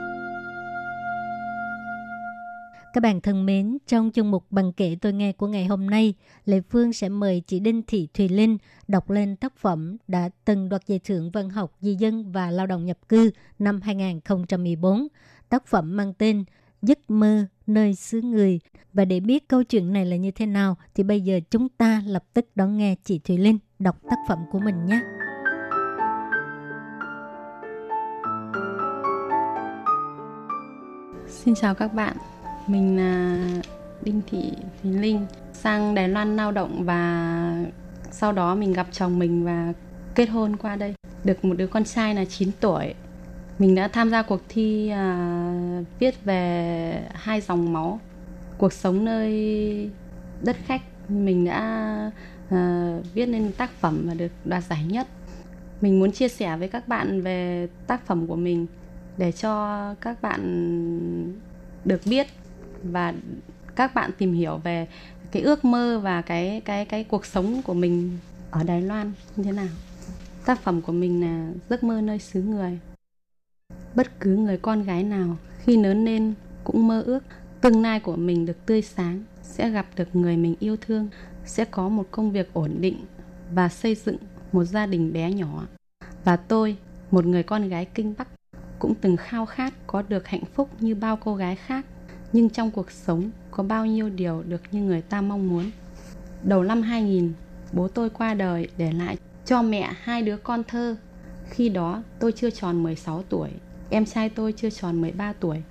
Các bạn thân mến, trong chương mục Bằng kể tôi nghe của ngày hôm nay, Lê Phương sẽ mời chị Đinh Thị Thùy Linh đọc lên tác phẩm đã từng đoạt giải thưởng văn học di dân và lao động nhập cư năm 2014. Tác phẩm mang tên Giấc mơ nơi xứ người. Và để biết câu chuyện này là như thế nào thì bây giờ chúng ta lập tức đón nghe chị Thùy Linh đọc tác phẩm của mình nhé. Xin chào các bạn, mình là Đinh Thị Thùy Linh sang Đài Loan lao động và sau đó mình gặp chồng mình và kết hôn qua đây. Được một đứa con trai là 9 tuổi. Mình đã tham gia cuộc thi à, viết về hai dòng máu, cuộc sống nơi đất khách. Mình đã à, viết nên tác phẩm và được đoạt giải nhất. Mình muốn chia sẻ với các bạn về tác phẩm của mình để cho các bạn được biết và các bạn tìm hiểu về cái ước mơ và cái cái cái cuộc sống của mình ở Đài Loan như thế nào. Tác phẩm của mình là giấc mơ nơi xứ người. Bất cứ người con gái nào khi lớn lên cũng mơ ước tương lai của mình được tươi sáng, sẽ gặp được người mình yêu thương, sẽ có một công việc ổn định và xây dựng một gia đình bé nhỏ. Và tôi, một người con gái kinh Bắc cũng từng khao khát có được hạnh phúc như bao cô gái khác. Nhưng trong cuộc sống có bao nhiêu điều được như người ta mong muốn? Đầu năm 2000 bố tôi qua đời để lại cho mẹ hai đứa con thơ khi đó tôi chưa tròn 16 tuổi em trai tôi chưa tròn 13 tuổi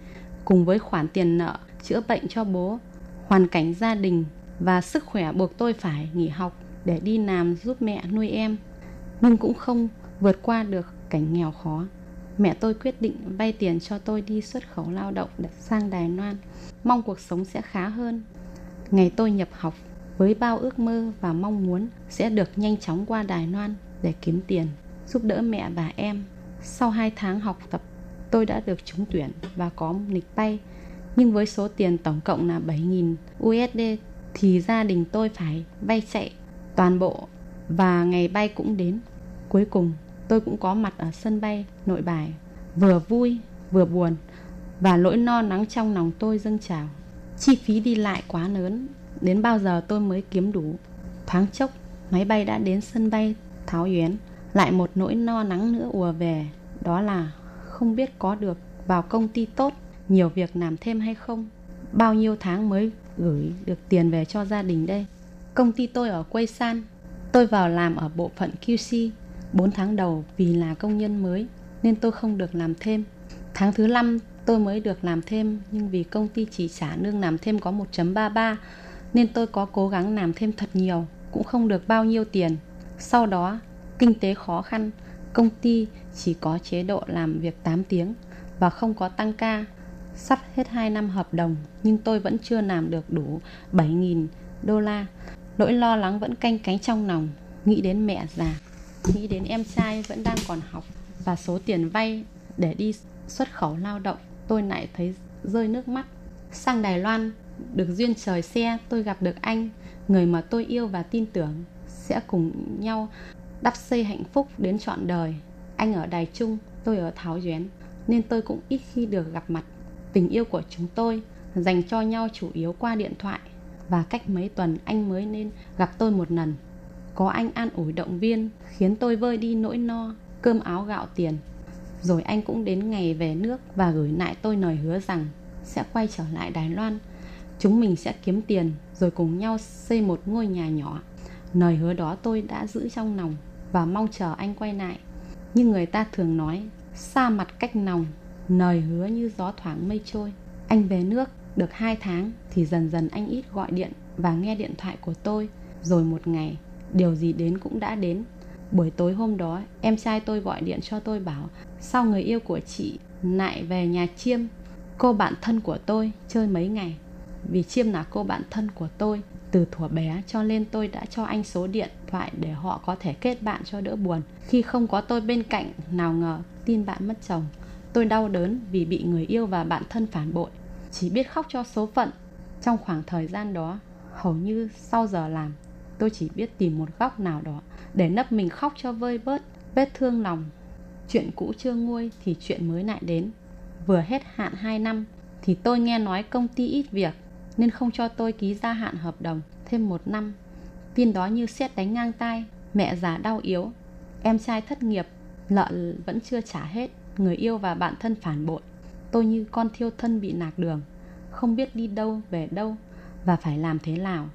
cùng với khoản tiền nợ chữa bệnh cho bố hoàn cảnh gia đình và sức khỏe buộc tôi phải nghỉ học để đi làm giúp mẹ nuôi em. Nhưng cũng không vượt qua được cảnh nghèo khó. Mẹ tôi quyết định vay tiền cho tôi đi xuất khẩu lao động để sang Đài Loan, mong cuộc sống sẽ khá hơn. Ngày tôi nhập học với bao ước mơ và mong muốn sẽ được nhanh chóng qua Đài Loan để kiếm tiền, giúp đỡ mẹ và em. Sau 2 tháng học tập, tôi đã được trúng tuyển và có lịch bay. Nhưng với số tiền tổng cộng là 7.000 USD thì gia đình tôi phải vay chạy toàn bộ và ngày bay cũng đến. Cuối cùng tôi cũng có mặt ở sân bay nội bài vừa vui vừa buồn và nỗi no nắng trong lòng tôi dâng trào chi phí đi lại quá lớn đến bao giờ tôi mới kiếm đủ thoáng chốc máy bay đã đến sân bay tháo yến lại một nỗi no nắng nữa ùa về đó là không biết có được vào công ty tốt, nhiều việc làm thêm hay không bao nhiêu tháng mới gửi được tiền về cho gia đình đây công ty tôi ở quây san, tôi vào làm ở bộ phận qc 4 tháng đầu vì là công nhân mới, nên tôi không được làm thêm. Tháng thứ 5 tôi mới được làm thêm, nhưng vì công ty chỉ trả lương làm thêm có 1.33 nên tôi có cố gắng làm thêm thật nhiều, cũng không được bao nhiêu tiền. Sau đó kinh tế khó khăn, công ty chỉ có chế độ làm việc 8 tiếng và không có tăng ca. Sắp hết 2 năm hợp đồng nhưng tôi vẫn chưa làm được đủ 7.000 đô la. Nỗi lo lắng vẫn canh cánh trong lòng, nghĩ đến mẹ già nghĩ đến em trai vẫn đang còn học và số tiền vay để đi xuất khẩu lao động tôi lại thấy rơi nước mắt sang đài loan được duyên trời xe tôi gặp được anh người mà tôi yêu và tin tưởng sẽ cùng nhau đắp xây hạnh phúc đến trọn đời. Anh ở đài trung, tôi ở tháo duyến, nên tôi cũng ít khi được gặp mặt. Tình yêu của chúng tôi dành cho nhau chủ yếu qua điện thoại, và cách mấy tuần anh mới nên gặp tôi một lần. Có anh an ủi động viên, khiến tôi vơi đi nỗi no, cơm áo gạo tiền. Rồi anh cũng đến ngày về nước và gửi lại tôi lời hứa rằng sẽ quay trở lại đài loan. Chúng mình sẽ kiếm tiền, rồi cùng nhau xây một ngôi nhà nhỏ lời hứa đó tôi đã giữ trong lòng và mong chờ anh quay lại nhưng người ta thường nói xa mặt cách lòng lời hứa như gió thoảng mây trôi anh về nước Được 2 tháng thì dần dần anh ít gọi điện và nghe điện thoại của tôi. Rồi một ngày, điều gì đến cũng đã đến. Buổi tối hôm đó, em trai tôi gọi điện cho tôi bảo Sao người yêu của chị lại về nhà Chiêm Cô bạn thân của tôi chơi mấy ngày Vì Chiêm là cô bạn thân của tôi từ thuở bé cho nên tôi đã cho anh số điện thoại Để họ có thể kết bạn cho đỡ buồn. Khi không có tôi bên cạnh, Nào ngờ tin bạn mất chồng. Tôi đau đớn vì bị người yêu và bạn thân phản bội. Chỉ biết khóc cho số phận. Trong khoảng thời gian đó, Hầu như sau giờ làm, Tôi chỉ biết tìm một góc nào đó Để nấp mình khóc cho vơi bớt, Vết thương lòng. Chuyện cũ chưa nguôi thì chuyện mới lại đến. Vừa hết hạn 2 năm, Thì tôi nghe nói công ty ít việc. Nên không cho tôi ký gia hạn hợp đồng Thêm một năm. Tin đó như xét đánh ngang tai, Mẹ già đau yếu, Em trai thất nghiệp, nợ vẫn chưa trả hết, Người yêu và bạn thân phản bội. Tôi như con thiêu thân bị nạc đường, Không biết đi đâu về đâu Và phải làm thế nào.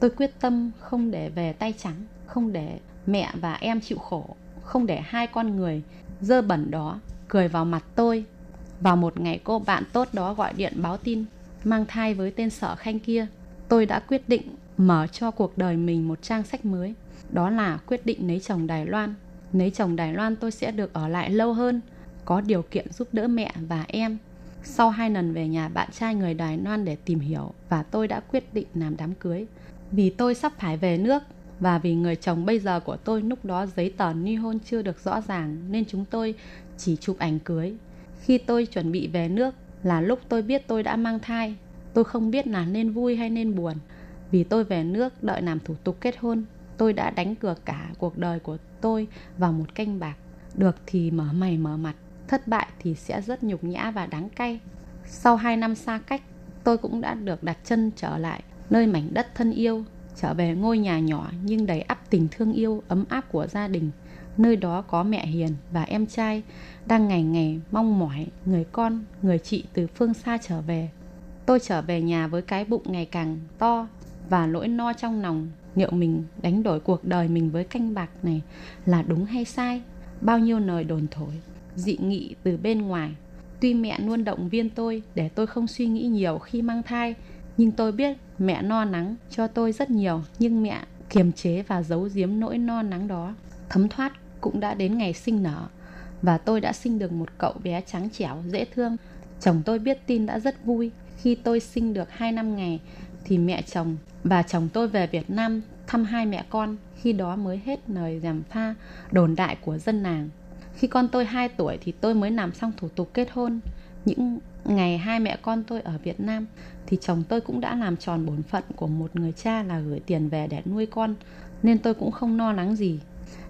Tôi quyết tâm không để về tay trắng, Không để mẹ và em chịu khổ, Không để hai con người dơ bẩn đó cười vào mặt tôi. Vào một ngày cô bạn tốt đó gọi điện báo tin mang thai với tên sở khanh kia, tôi đã quyết định mở cho cuộc đời mình một trang sách mới. Đó là quyết định lấy chồng đài loan. Lấy chồng đài loan tôi sẽ được ở lại lâu hơn, có điều kiện giúp đỡ mẹ và em. Sau hai lần về nhà, bạn trai người đài loan để tìm hiểu và tôi đã quyết định làm đám cưới. Vì tôi sắp phải về nước và vì người chồng bây giờ của tôi lúc đó giấy tờ ly hôn chưa được rõ ràng nên chúng tôi chỉ chụp ảnh cưới. Khi tôi chuẩn bị về nước là lúc tôi biết tôi đã mang thai. Tôi không biết là nên vui hay nên buồn. Vì tôi về nước đợi làm thủ tục kết hôn, tôi đã đánh cược cả cuộc đời của tôi vào một canh bạc. Được thì mở mày mở mặt, thất bại thì sẽ rất nhục nhã và đáng cay. Sau 2 năm xa cách, tôi cũng đã được đặt chân trở lại nơi mảnh đất thân yêu trở về ngôi nhà nhỏ nhưng đầy ắp tình thương yêu ấm áp của gia đình nơi đó có mẹ hiền và em trai đang ngày ngày mong mỏi người con, người chị từ phương xa trở về. Tôi trở về nhà với cái bụng ngày càng to và nỗi no trong lòng. Liệu mình đánh đổi cuộc đời mình với canh bạc này là đúng hay sai? Bao nhiêu lời đồn thổi, dị nghị từ bên ngoài. Tuy mẹ luôn động viên tôi để tôi không suy nghĩ nhiều khi mang thai, nhưng tôi biết mẹ no nắng cho tôi rất nhiều, nhưng mẹ kiềm chế và giấu giếm nỗi no nắng đó. Thấm thoát cũng đã đến ngày sinh nở. Và tôi đã sinh được một cậu bé trắng trẻo, dễ thương. Chồng tôi biết tin đã rất vui. Khi tôi sinh được 2 năm ngày, thì mẹ chồng và chồng tôi về Việt Nam thăm hai mẹ con. Khi đó mới hết lời giảm pha đồn đại của dân nàng. Khi con tôi 2 tuổi, thì tôi mới làm xong thủ tục kết hôn. Những ngày hai mẹ con tôi ở Việt Nam, thì chồng tôi cũng đã làm tròn bổn phận của một người cha là gửi tiền về để nuôi con. Nên tôi cũng không lo lắng gì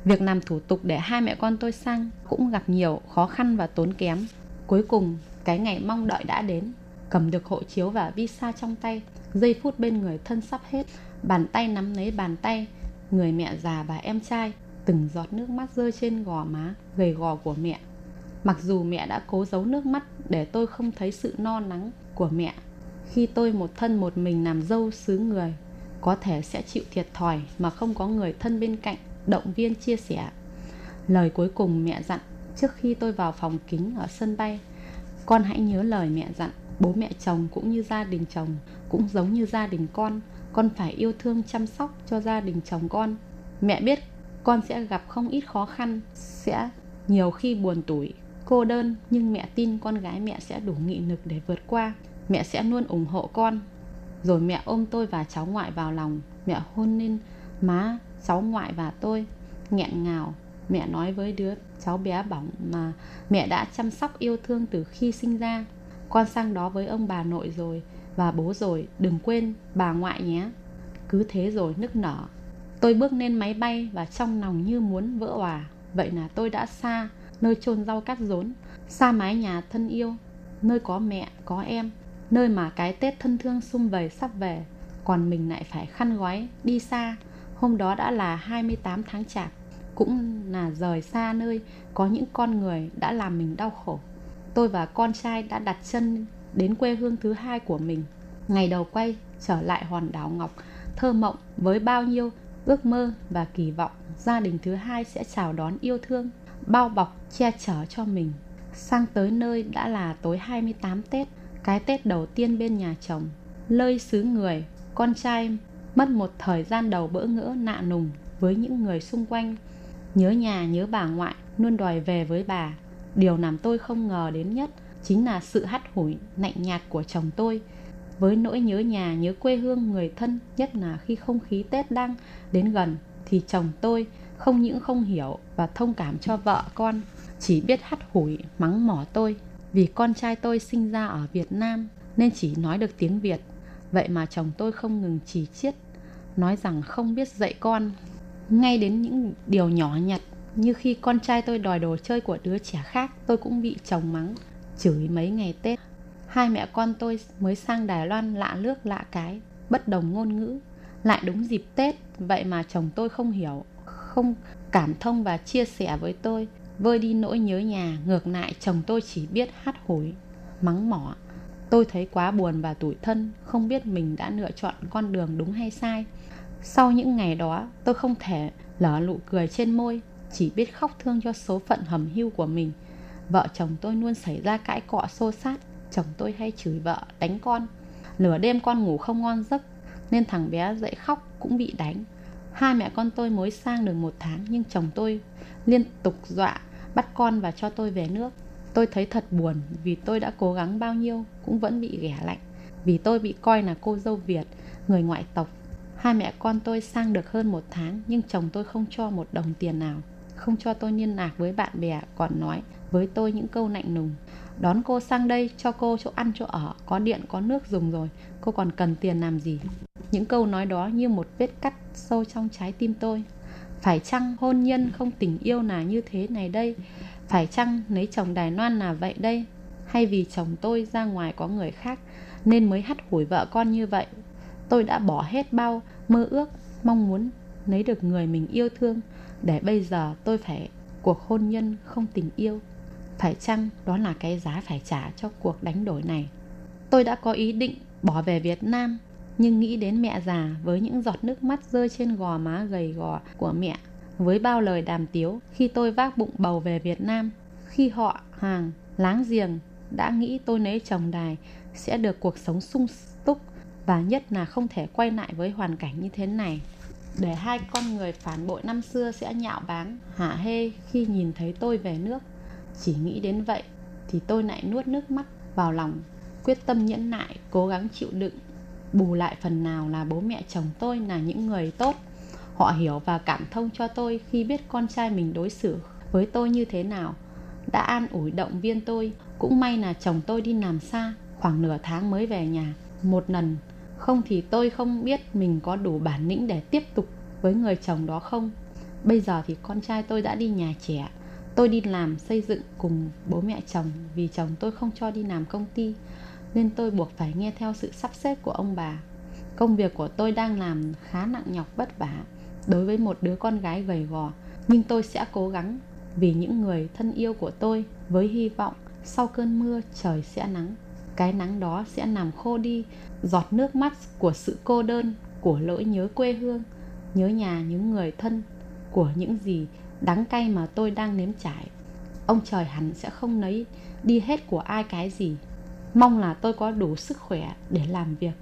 việc làm thủ tục để hai mẹ con tôi sang cũng gặp nhiều khó khăn và tốn kém. Cuối cùng, cái ngày mong đợi đã đến. Cầm được hộ chiếu và visa trong tay, giây phút bên người thân sắp hết. Bàn tay nắm lấy bàn tay, người mẹ già và em trai từng giọt nước mắt rơi trên gò má, gầy gò của mẹ. Mặc dù mẹ đã cố giấu nước mắt để tôi không thấy sự no nắng của mẹ, khi tôi một thân một mình làm dâu xứ người, có thể sẽ chịu thiệt thòi mà không có người thân bên cạnh động viên chia sẻ. Lời cuối cùng mẹ dặn, trước khi tôi vào phòng kính ở sân bay, con hãy nhớ lời mẹ dặn, bố mẹ chồng cũng như gia đình chồng cũng giống như gia đình con con phải yêu thương chăm sóc cho gia đình chồng con. Mẹ biết con sẽ gặp không ít khó khăn, sẽ nhiều khi buồn tủi, cô đơn, nhưng mẹ tin con gái mẹ sẽ đủ nghị lực để vượt qua. Mẹ sẽ luôn ủng hộ con. Rồi mẹ ôm tôi và cháu ngoại vào lòng. Mẹ hôn lên má cháu ngoại và tôi nghẹn ngào. Mẹ nói với đứa cháu bé bỏng mà mẹ đã chăm sóc yêu thương từ khi sinh ra. Con sang đó với ông bà nội rồi và bố rồi, đừng quên bà ngoại nhé. Cứ thế rồi nức nở. Tôi bước lên máy bay và trong lòng như muốn vỡ òa. Vậy là tôi đã xa nơi chôn rau cắt rốn, xa mái nhà thân yêu, nơi có mẹ, có em, nơi mà cái tết thân thương sum vầy sắp về. Còn mình lại phải khăn gói đi xa hôm đó đã là 28 tháng chạp cũng là rời xa nơi có những con người đã làm mình đau khổ. Tôi và con trai đã đặt chân đến quê hương thứ hai của mình. Ngày đầu quay trở lại hòn đảo ngọc thơ mộng với bao nhiêu ước mơ và kỳ vọng gia đình thứ hai sẽ chào đón yêu thương bao bọc che chở cho mình. Sang tới nơi đã là tối 28 Tết cái Tết đầu tiên bên nhà chồng, lơi xứ người, con trai mất một thời gian đầu bỡ ngỡ nạ nùng với những người xung quanh. Nhớ nhà, nhớ bà ngoại, luôn đòi về với bà. Điều làm tôi không ngờ đến nhất chính là sự hắt hủi, lạnh nhạt của chồng tôi. Với nỗi nhớ nhà, nhớ quê hương người thân, nhất là khi không khí Tết đang đến gần, thì chồng tôi không những không hiểu và thông cảm cho vợ con, chỉ biết hắt hủi, mắng mỏ tôi. Vì con trai tôi sinh ra ở Việt Nam nên chỉ nói được tiếng Việt. Vậy mà chồng tôi không ngừng chỉ chiết, nói rằng không biết dạy con. Ngay đến những điều nhỏ nhặt như khi con trai tôi đòi đồ chơi của đứa trẻ khác, tôi cũng bị chồng mắng, chửi mấy ngày Tết. Hai mẹ con tôi mới sang Đài Loan lạ nước lạ cái, bất đồng ngôn ngữ. Lại đúng dịp Tết, vậy mà chồng tôi không hiểu, không cảm thông và chia sẻ với tôi vơi đi nỗi nhớ nhà ngược lại chồng tôi chỉ biết hát hối mắng mỏ tôi thấy quá buồn và tủi thân, không biết mình đã lựa chọn con đường đúng hay sai. Sau những ngày đó, tôi không thể lở nụ cười trên môi, chỉ biết khóc thương cho số phận hầm hưu của mình. Vợ chồng tôi luôn xảy ra cãi cọ xô sát chồng tôi hay chửi vợ, đánh con. Nửa đêm con ngủ không ngon giấc, nên thằng bé dậy khóc cũng bị đánh. Hai mẹ con tôi mới sang được một tháng, nhưng chồng tôi liên tục dọa bắt con và cho tôi về nước tôi thấy thật buồn vì tôi đã cố gắng bao nhiêu cũng vẫn bị ghẻ lạnh. Vì tôi bị coi là cô dâu việt, người ngoại tộc. Hai mẹ con tôi sang được hơn một tháng, nhưng chồng tôi không cho một đồng tiền nào. Không cho tôi liên lạc với bạn bè, còn nói với tôi những câu lạnh lùng đón cô sang đây, cho cô chỗ ăn, chỗ ở, có điện, có nước dùng rồi. Cô còn cần tiền làm gì? Những câu nói đó như một vết cắt sâu trong trái tim tôi. Phải chăng hôn nhân không tình yêu là như thế này đây? Phải chăng lấy chồng đài loan là vậy đây? Hay vì chồng tôi ra ngoài có người khác nên mới hắt hủi vợ con như vậy? Tôi đã bỏ hết bao mơ ước, mong muốn lấy được người mình yêu thương để bây giờ tôi phải, cuộc hôn nhân không tình yêu. Phải chăng đó là cái giá phải trả cho cuộc đánh đổi này? Tôi đã có ý định bỏ về việt nam, nhưng nghĩ đến mẹ già với những giọt nước mắt rơi trên gò má gầy gò của mẹ với bao lời đàm tiếu khi tôi vác bụng bầu về Việt Nam, khi họ, hàng, láng giềng đã nghĩ tôi nấy chồng đài sẽ được cuộc sống sung túc và nhất là không thể quay lại với hoàn cảnh như thế này. Để hai con người phản bội năm xưa sẽ nhạo báng, hả hê khi nhìn thấy tôi về nước. Chỉ nghĩ đến vậy thì tôi lại nuốt nước mắt vào lòng, quyết tâm nhẫn nại, cố gắng chịu đựng. Bù lại phần nào là bố mẹ chồng tôi là những người tốt họ hiểu và cảm thông cho tôi khi biết con trai mình đối xử với tôi như thế nào. Đã an ủi động viên tôi, cũng may là chồng tôi đi làm xa, khoảng nửa tháng mới về nhà. Một lần, không thì tôi không biết mình có đủ bản lĩnh để tiếp tục với người chồng đó không. Bây giờ thì con trai tôi đã đi nhà trẻ. Tôi đi làm xây dựng cùng bố mẹ chồng vì chồng tôi không cho đi làm công ty, nên tôi buộc phải nghe theo sự sắp xếp của ông bà. Công việc của tôi đang làm khá nặng nhọc vất vả đối với một đứa con gái gầy gò nhưng tôi sẽ cố gắng, vì những người thân yêu của tôi với hy vọng sau cơn mưa trời sẽ nắng. Cái nắng đó sẽ làm khô đi giọt nước mắt của sự cô đơn, của lỗi nhớ quê hương, nhớ nhà những người thân, của những gì đắng cay mà tôi đang nếm trải. Ông trời hẳn sẽ không lấy đi hết của ai cái gì. Mong là tôi có đủ sức khỏe để làm việc,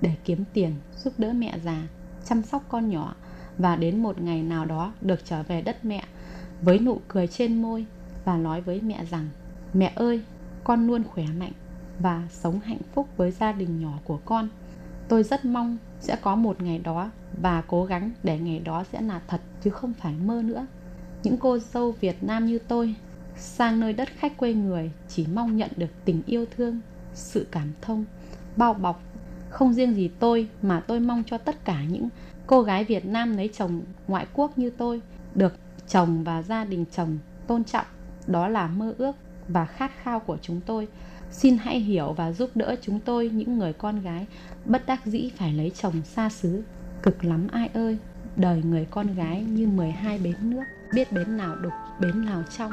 để kiếm tiền, giúp đỡ mẹ già, chăm sóc con nhỏ và đến một ngày nào đó được trở về đất mẹ với nụ cười trên môi và nói với mẹ rằng, mẹ ơi, con luôn khỏe mạnh và sống hạnh phúc với gia đình nhỏ của con. Tôi rất mong sẽ có một ngày đó và cố gắng để ngày đó sẽ là thật chứ không phải mơ nữa. Những cô dâu việt nam như tôi sang nơi đất khách quê người chỉ mong nhận được tình yêu thương, sự cảm thông, bao bọc. Không riêng gì tôi mà tôi mong cho tất cả những cô gái Việt Nam lấy chồng ngoại quốc như tôi, được chồng và gia đình chồng tôn trọng. Đó là mơ ước và khát khao của chúng tôi. Xin hãy hiểu và giúp đỡ chúng tôi, những người con gái bất đắc dĩ phải lấy chồng xa xứ. Cực lắm ai ơi, đời người con gái như 12 bến nước, biết bến nào đục, bến nào trong.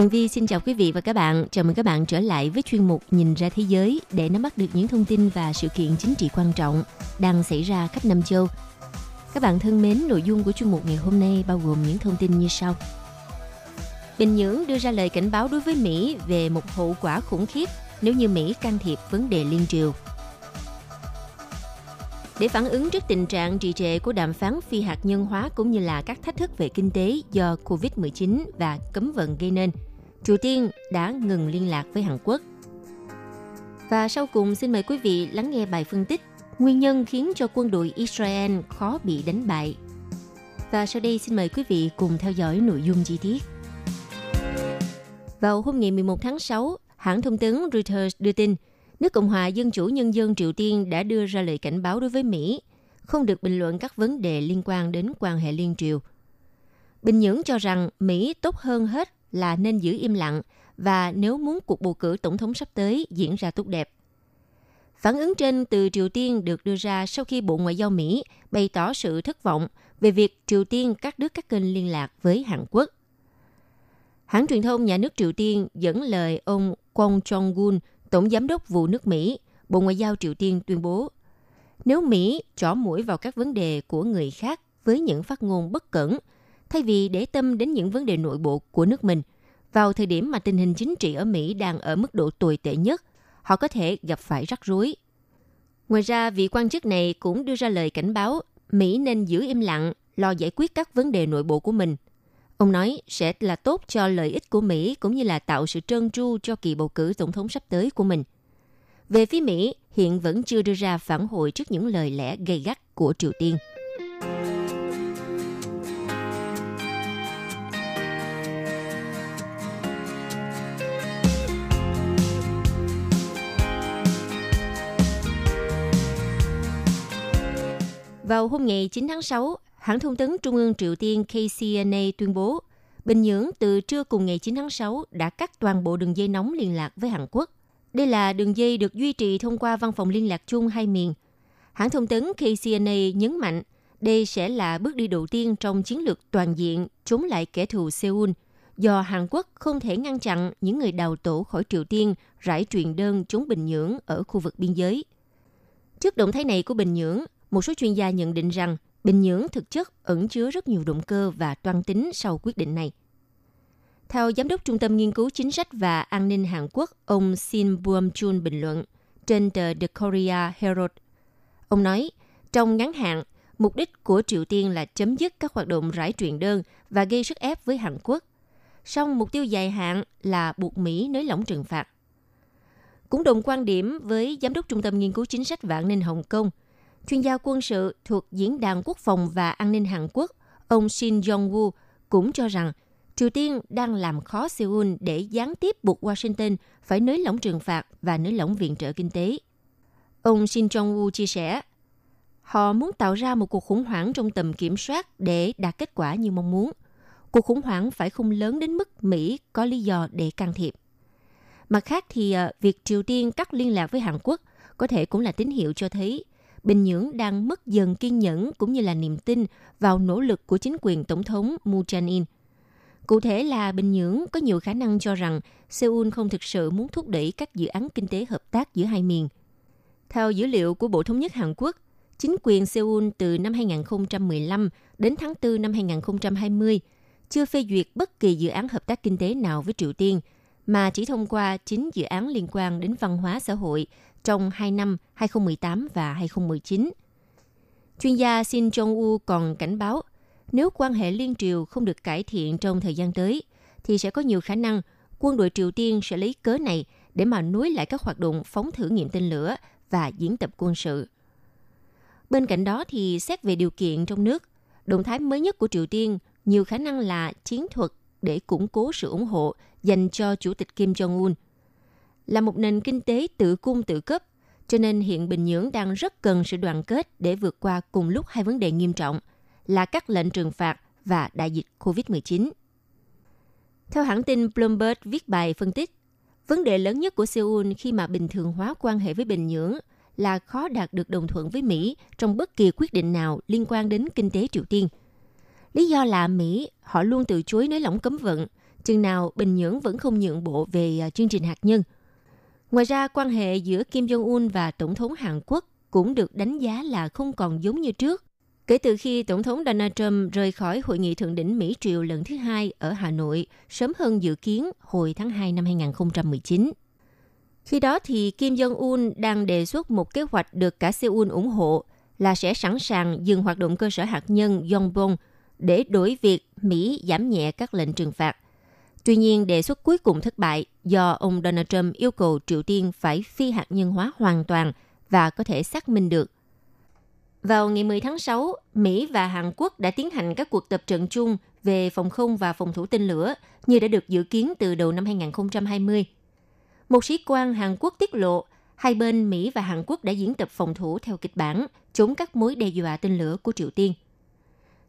Tường Vi xin chào quý vị và các bạn. Chào mừng các bạn trở lại với chuyên mục Nhìn ra thế giới để nắm bắt được những thông tin và sự kiện chính trị quan trọng đang xảy ra khắp năm châu. Các bạn thân mến, nội dung của chuyên mục ngày hôm nay bao gồm những thông tin như sau. Bình Nhưỡng đưa ra lời cảnh báo đối với Mỹ về một hậu quả khủng khiếp nếu như Mỹ can thiệp vấn đề liên triều. Để phản ứng trước tình trạng trì trệ của đàm phán phi hạt nhân hóa cũng như là các thách thức về kinh tế do Covid-19 và cấm vận gây nên, Triều Tiên đã ngừng liên lạc với Hàn Quốc. Và sau cùng xin mời quý vị lắng nghe bài phân tích nguyên nhân khiến cho quân đội Israel khó bị đánh bại. Và sau đây xin mời quý vị cùng theo dõi nội dung chi tiết. Vào hôm ngày 11 tháng 6, hãng thông tấn Reuters đưa tin nước Cộng hòa Dân chủ Nhân dân Triều Tiên đã đưa ra lời cảnh báo đối với Mỹ, không được bình luận các vấn đề liên quan đến quan hệ liên triều. Bình Nhưỡng cho rằng Mỹ tốt hơn hết là nên giữ im lặng và nếu muốn cuộc bầu cử tổng thống sắp tới diễn ra tốt đẹp. Phản ứng trên từ Triều Tiên được đưa ra sau khi Bộ Ngoại giao Mỹ bày tỏ sự thất vọng về việc Triều Tiên cắt đứt các kênh liên lạc với Hàn Quốc. Hãng truyền thông nhà nước Triều Tiên dẫn lời ông Kwon Jong-un, Tổng Giám đốc vụ nước Mỹ, Bộ Ngoại giao Triều Tiên tuyên bố, nếu Mỹ trỏ mũi vào các vấn đề của người khác với những phát ngôn bất cẩn, thay vì để tâm đến những vấn đề nội bộ của nước mình, vào thời điểm mà tình hình chính trị ở Mỹ đang ở mức độ tồi tệ nhất, họ có thể gặp phải rắc rối. Ngoài ra, vị quan chức này cũng đưa ra lời cảnh báo Mỹ nên giữ im lặng, lo giải quyết các vấn đề nội bộ của mình – Ông nói sẽ là tốt cho lợi ích của Mỹ cũng như là tạo sự trơn tru cho kỳ bầu cử tổng thống sắp tới của mình. Về phía Mỹ, hiện vẫn chưa đưa ra phản hồi trước những lời lẽ gay gắt của Triều Tiên. Vào hôm ngày 9 tháng 6, hãng thông tấn Trung ương Triều Tiên KCNA tuyên bố Bình Nhưỡng từ trưa cùng ngày 9 tháng 6 đã cắt toàn bộ đường dây nóng liên lạc với Hàn Quốc. Đây là đường dây được duy trì thông qua văn phòng liên lạc chung hai miền. Hãng thông tấn KCNA nhấn mạnh đây sẽ là bước đi đầu tiên trong chiến lược toàn diện chống lại kẻ thù Seoul, do Hàn Quốc không thể ngăn chặn những người đào tổ khỏi Triều Tiên rải truyền đơn chống Bình Nhưỡng ở khu vực biên giới. Trước động thái này của Bình Nhưỡng, một số chuyên gia nhận định rằng Bình Nhưỡng thực chất ẩn chứa rất nhiều động cơ và toan tính sau quyết định này. Theo Giám đốc Trung tâm Nghiên cứu Chính sách và An ninh Hàn Quốc, ông Shin Buom Chun bình luận trên tờ The Korea Herald. Ông nói, trong ngắn hạn, mục đích của Triều Tiên là chấm dứt các hoạt động rải truyền đơn và gây sức ép với Hàn Quốc. Song mục tiêu dài hạn là buộc Mỹ nới lỏng trừng phạt. Cũng đồng quan điểm với Giám đốc Trung tâm Nghiên cứu Chính sách và An ninh Hồng Kông, chuyên gia quân sự thuộc Diễn đàn Quốc phòng và An ninh Hàn Quốc, ông Shin Jong-woo cũng cho rằng Triều Tiên đang làm khó Seoul để gián tiếp buộc Washington phải nới lỏng trừng phạt và nới lỏng viện trợ kinh tế. Ông Shin Jong-woo chia sẻ, họ muốn tạo ra một cuộc khủng hoảng trong tầm kiểm soát để đạt kết quả như mong muốn. Cuộc khủng hoảng phải không lớn đến mức Mỹ có lý do để can thiệp. Mặt khác thì ờ, việc Triều Tiên cắt liên lạc với Hàn Quốc có thể cũng là tín hiệu cho thấy Bình Nhưỡng đang mất dần kiên nhẫn cũng như là niềm tin vào nỗ lực của chính quyền Tổng thống Moon Jae-in. Cụ thể là Bình Nhưỡng có nhiều khả năng cho rằng Seoul không thực sự muốn thúc đẩy các dự án kinh tế hợp tác giữa hai miền. Theo dữ liệu của Bộ Thống nhất Hàn Quốc, chính quyền Seoul từ năm 2015 đến tháng 4 năm 2020 chưa phê duyệt bất kỳ dự án hợp tác kinh tế nào với Triều Tiên, mà chỉ thông qua chính dự án liên quan đến văn hóa xã hội trong 2 năm 2018 và 2019. Chuyên gia Shin Jong-u còn cảnh báo nếu quan hệ liên triều không được cải thiện trong thời gian tới, thì sẽ có nhiều khả năng quân đội Triều Tiên sẽ lấy cớ này để mà nối lại các hoạt động phóng thử nghiệm tên lửa và diễn tập quân sự. Bên cạnh đó thì xét về điều kiện trong nước, động thái mới nhất của Triều Tiên nhiều khả năng là chiến thuật để củng cố sự ủng hộ dành cho Chủ tịch Kim Jong-un. Là một nền kinh tế tự cung tự cấp, cho nên hiện Bình Nhưỡng đang rất cần sự đoàn kết để vượt qua cùng lúc hai vấn đề nghiêm trọng là các lệnh trừng phạt và đại dịch COVID-19. Theo hãng tin Bloomberg viết bài phân tích, vấn đề lớn nhất của Seoul khi mà bình thường hóa quan hệ với Bình Nhưỡng là khó đạt được đồng thuận với Mỹ trong bất kỳ quyết định nào liên quan đến kinh tế Triều Tiên. Lý do là Mỹ họ luôn từ chối nới lỏng cấm vận, chừng nào Bình Nhưỡng vẫn không nhượng bộ về à, chương trình hạt nhân. Ngoài ra, quan hệ giữa Kim Jong-un và Tổng thống Hàn Quốc cũng được đánh giá là không còn giống như trước. Kể từ khi Tổng thống Donald Trump rời khỏi hội nghị thượng đỉnh Mỹ Triều lần thứ hai ở Hà Nội sớm hơn dự kiến hồi tháng 2 năm 2019. Khi đó thì Kim Jong-un đang đề xuất một kế hoạch được cả Seoul ủng hộ là sẽ sẵn sàng dừng hoạt động cơ sở hạt nhân Yongbyon để đổi việc Mỹ giảm nhẹ các lệnh trừng phạt. Tuy nhiên, đề xuất cuối cùng thất bại do ông Donald Trump yêu cầu Triều Tiên phải phi hạt nhân hóa hoàn toàn và có thể xác minh được. Vào ngày 10 tháng 6, Mỹ và Hàn Quốc đã tiến hành các cuộc tập trận chung về phòng không và phòng thủ tên lửa như đã được dự kiến từ đầu năm 2020. Một sĩ quan Hàn Quốc tiết lộ, hai bên Mỹ và Hàn Quốc đã diễn tập phòng thủ theo kịch bản chống các mối đe dọa tên lửa của Triều Tiên.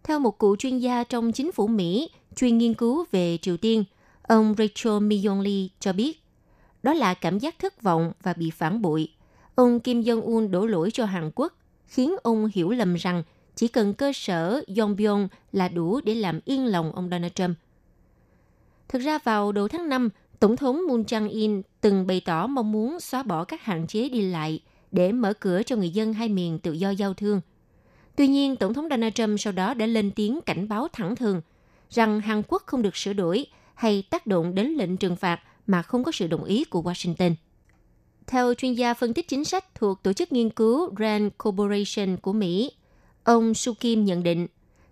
Theo một cựu chuyên gia trong chính phủ Mỹ chuyên nghiên cứu về Triều Tiên, ông Rachel Myong Lee cho biết, đó là cảm giác thất vọng và bị phản bội. Ông Kim Jong-un đổ lỗi cho Hàn Quốc, khiến ông hiểu lầm rằng chỉ cần cơ sở Yongbyon là đủ để làm yên lòng ông Donald Trump. Thực ra vào đầu tháng 5, Tổng thống Moon Jae-in từng bày tỏ mong muốn xóa bỏ các hạn chế đi lại để mở cửa cho người dân hai miền tự do giao thương. Tuy nhiên, Tổng thống Donald Trump sau đó đã lên tiếng cảnh báo thẳng thừng rằng Hàn Quốc không được sửa đổi hay tác động đến lệnh trừng phạt mà không có sự đồng ý của Washington. Theo chuyên gia phân tích chính sách thuộc tổ chức nghiên cứu Rand Corporation của Mỹ, ông Su Kim nhận định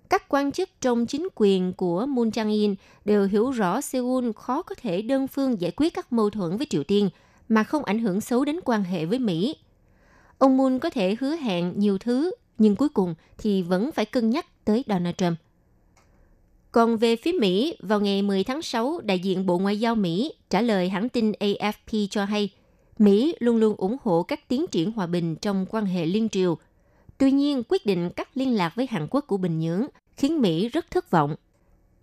các quan chức trong chính quyền của Moon Jae-in đều hiểu rõ Seoul khó có thể đơn phương giải quyết các mâu thuẫn với Triều Tiên mà không ảnh hưởng xấu đến quan hệ với Mỹ. Ông Moon có thể hứa hẹn nhiều thứ, nhưng cuối cùng thì vẫn phải cân nhắc tới Donald Trump. Còn về phía Mỹ, vào ngày 10 tháng 6, đại diện Bộ Ngoại giao Mỹ trả lời hãng tin AFP cho hay, Mỹ luôn luôn ủng hộ các tiến triển hòa bình trong quan hệ liên triều. Tuy nhiên, quyết định cắt liên lạc với Hàn Quốc của Bình Nhưỡng khiến Mỹ rất thất vọng.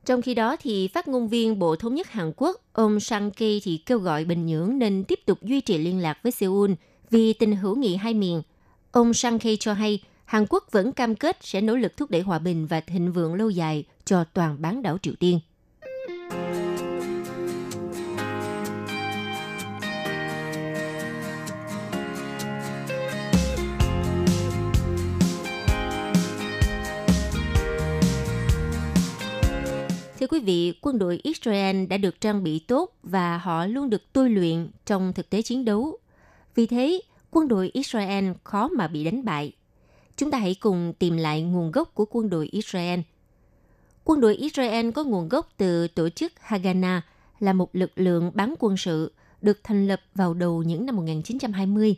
Trong khi đó, thì phát ngôn viên Bộ Thống nhất Hàn Quốc, ông Sang Ki thì kêu gọi Bình Nhưỡng nên tiếp tục duy trì liên lạc với Seoul vì tình hữu nghị hai miền. Ông Sang Ki cho hay, Hàn Quốc vẫn cam kết sẽ nỗ lực thúc đẩy hòa bình và thịnh vượng lâu dài cho toàn bán đảo Triều Tiên. Thưa quý vị, quân đội Israel đã được trang bị tốt và họ luôn được tôi luyện trong thực tế chiến đấu. Vì thế, quân đội Israel khó mà bị đánh bại. Chúng ta hãy cùng tìm lại nguồn gốc của quân đội Israel. Quân đội Israel có nguồn gốc từ tổ chức Haganah là một lực lượng bán quân sự được thành lập vào đầu những năm 1920.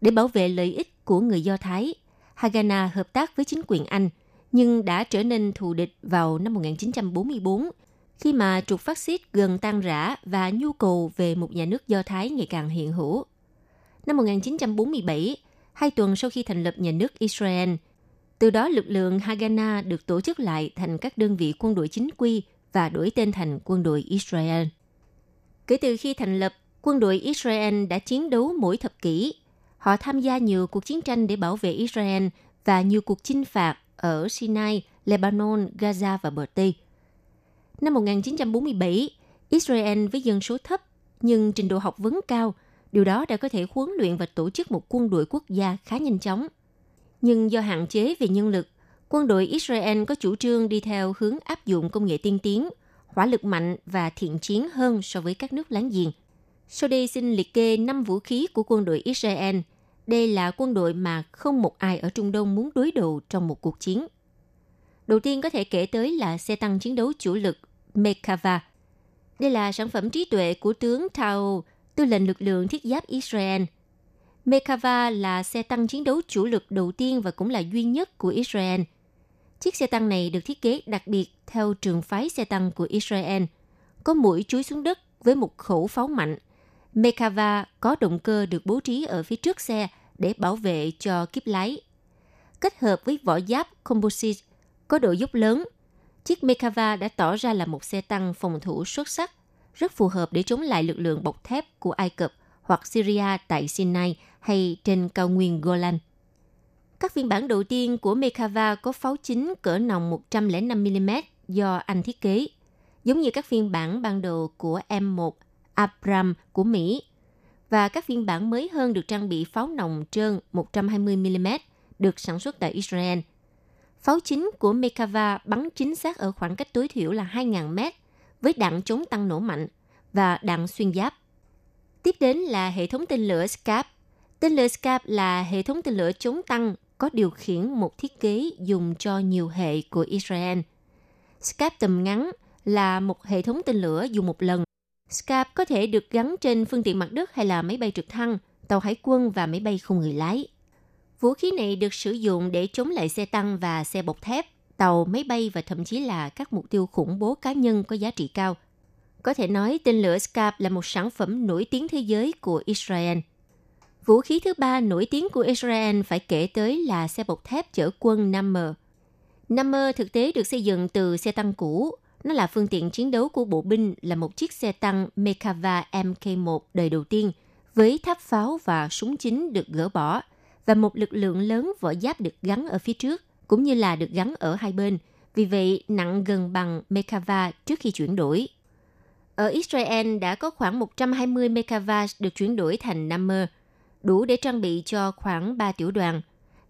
Để bảo vệ lợi ích của người Do Thái, Haganah hợp tác với chính quyền Anh – nhưng đã trở nên thù địch vào năm 1944 khi mà trục phát xít gần tan rã và nhu cầu về một nhà nước Do Thái ngày càng hiện hữu. Năm 1947, hai tuần sau khi thành lập nhà nước Israel, từ đó lực lượng Haganah được tổ chức lại thành các đơn vị quân đội chính quy và đổi tên thành quân đội Israel. Kể từ khi thành lập, quân đội Israel đã chiến đấu mỗi thập kỷ. Họ tham gia nhiều cuộc chiến tranh để bảo vệ Israel và nhiều cuộc chinh phạt ở Sinai, Lebanon, Gaza và bờ Tây. Năm 1947, Israel với dân số thấp nhưng trình độ học vấn cao, điều đó đã có thể huấn luyện và tổ chức một quân đội quốc gia khá nhanh chóng. Nhưng do hạn chế về nhân lực, quân đội Israel có chủ trương đi theo hướng áp dụng công nghệ tiên tiến, hỏa lực mạnh và thiện chiến hơn so với các nước láng giềng. Sau đây xin liệt kê 5 vũ khí của quân đội Israel – đây là quân đội mà không một ai ở Trung Đông muốn đối đầu trong một cuộc chiến. Đầu tiên có thể kể tới là xe tăng chiến đấu chủ lực Mekava. Đây là sản phẩm trí tuệ của tướng Tao, tư lệnh lực lượng thiết giáp Israel. Mekava là xe tăng chiến đấu chủ lực đầu tiên và cũng là duy nhất của Israel. Chiếc xe tăng này được thiết kế đặc biệt theo trường phái xe tăng của Israel. Có mũi chuối xuống đất với một khẩu pháo mạnh. Mekava có động cơ được bố trí ở phía trước xe để bảo vệ cho kiếp lái. Kết hợp với vỏ giáp composite có độ dốc lớn, chiếc Mekava đã tỏ ra là một xe tăng phòng thủ xuất sắc, rất phù hợp để chống lại lực lượng bọc thép của Ai Cập hoặc Syria tại Sinai hay trên cao nguyên Golan. Các phiên bản đầu tiên của Mekava có pháo chính cỡ nòng 105mm do anh thiết kế, giống như các phiên bản ban đầu của M1 Abram của Mỹ. Và các phiên bản mới hơn được trang bị pháo nòng trơn 120mm được sản xuất tại Israel. Pháo chính của Mekava bắn chính xác ở khoảng cách tối thiểu là 2.000 m với đạn chống tăng nổ mạnh và đạn xuyên giáp. Tiếp đến là hệ thống tên lửa SCAP. Tên lửa SCAP là hệ thống tên lửa chống tăng có điều khiển một thiết kế dùng cho nhiều hệ của Israel. SCAP tầm ngắn là một hệ thống tên lửa dùng một lần. SCAP có thể được gắn trên phương tiện mặt đất hay là máy bay trực thăng, tàu hải quân và máy bay không người lái. Vũ khí này được sử dụng để chống lại xe tăng và xe bọc thép, tàu, máy bay và thậm chí là các mục tiêu khủng bố cá nhân có giá trị cao. Có thể nói tên lửa SCAP là một sản phẩm nổi tiếng thế giới của Israel. Vũ khí thứ ba nổi tiếng của Israel phải kể tới là xe bọc thép chở quân Nammer. Nammer thực tế được xây dựng từ xe tăng cũ. Nó là phương tiện chiến đấu của bộ binh, là một chiếc xe tăng Mekava Mk1 đời đầu tiên, với tháp pháo và súng chính được gỡ bỏ, và một lực lượng lớn vỏ giáp được gắn ở phía trước, cũng như là được gắn ở hai bên, vì vậy nặng gần bằng Mekava trước khi chuyển đổi. Ở Israel đã có khoảng 120 Mekava được chuyển đổi thành Nammer – đủ để trang bị cho khoảng 3 tiểu đoàn.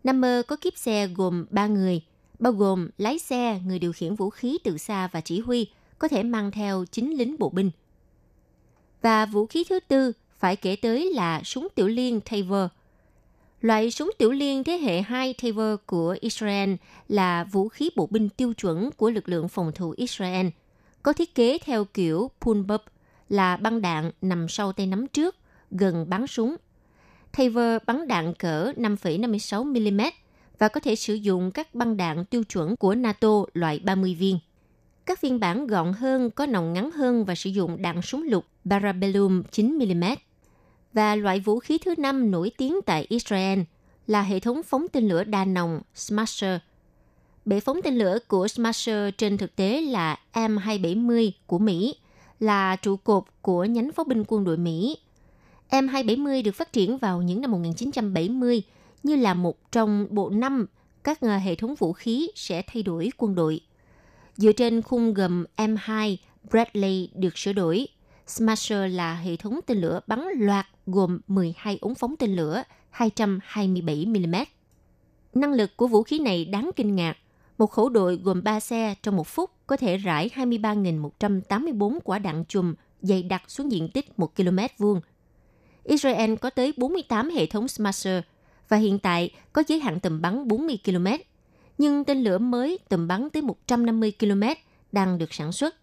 Number có kiếp xe gồm 3 người, bao gồm lái xe, người điều khiển vũ khí từ xa và chỉ huy, có thể mang theo 9 lính bộ binh. Và vũ khí thứ tư phải kể tới là súng tiểu liên Taver. Loại súng tiểu liên thế hệ 2 Taver của Israel là vũ khí bộ binh tiêu chuẩn của lực lượng phòng thủ Israel, có thiết kế theo kiểu pull-up là băng đạn nằm sau tay nắm trước, gần bắn súng Taver bắn đạn cỡ 5,56mm và có thể sử dụng các băng đạn tiêu chuẩn của NATO loại 30 viên. Các phiên bản gọn hơn có nòng ngắn hơn và sử dụng đạn súng lục Parabellum 9mm. Và loại vũ khí thứ năm nổi tiếng tại Israel là hệ thống phóng tên lửa đa nòng Smasher. Bệ phóng tên lửa của Smasher trên thực tế là M270 của Mỹ, là trụ cột của nhánh pháo binh quân đội Mỹ M270 được phát triển vào những năm 1970 như là một trong bộ năm các ờ, hệ thống vũ khí sẽ thay đổi quân đội. Dựa trên khung gầm M2, Bradley được sửa đổi. Smasher là hệ thống tên lửa bắn loạt gồm 12 ống phóng tên lửa 227mm. Năng lực của vũ khí này đáng kinh ngạc. Một khẩu đội gồm 3 xe trong một phút có thể rải 23.184 quả đạn chùm dày đặc xuống diện tích 1 km vuông Israel có tới 48 hệ thống Smasher và hiện tại có giới hạn tầm bắn 40 km. Nhưng tên lửa mới tầm bắn tới 150 km đang được sản xuất.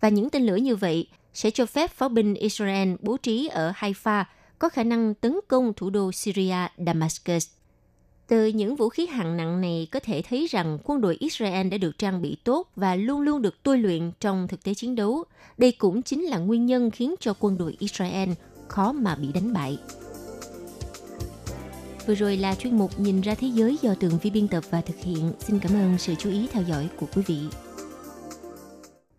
Và những tên lửa như vậy sẽ cho phép pháo binh Israel bố trí ở Haifa có khả năng tấn công thủ đô Syria, Damascus. Từ những vũ khí hạng nặng này có thể thấy rằng quân đội Israel đã được trang bị tốt và luôn luôn được tôi luyện trong thực tế chiến đấu. Đây cũng chính là nguyên nhân khiến cho quân đội Israel khó mà bị đánh bại. Vừa rồi là chuyên mục Nhìn ra thế giới do tường vi biên tập và thực hiện. Xin cảm ơn sự chú ý theo dõi của quý vị.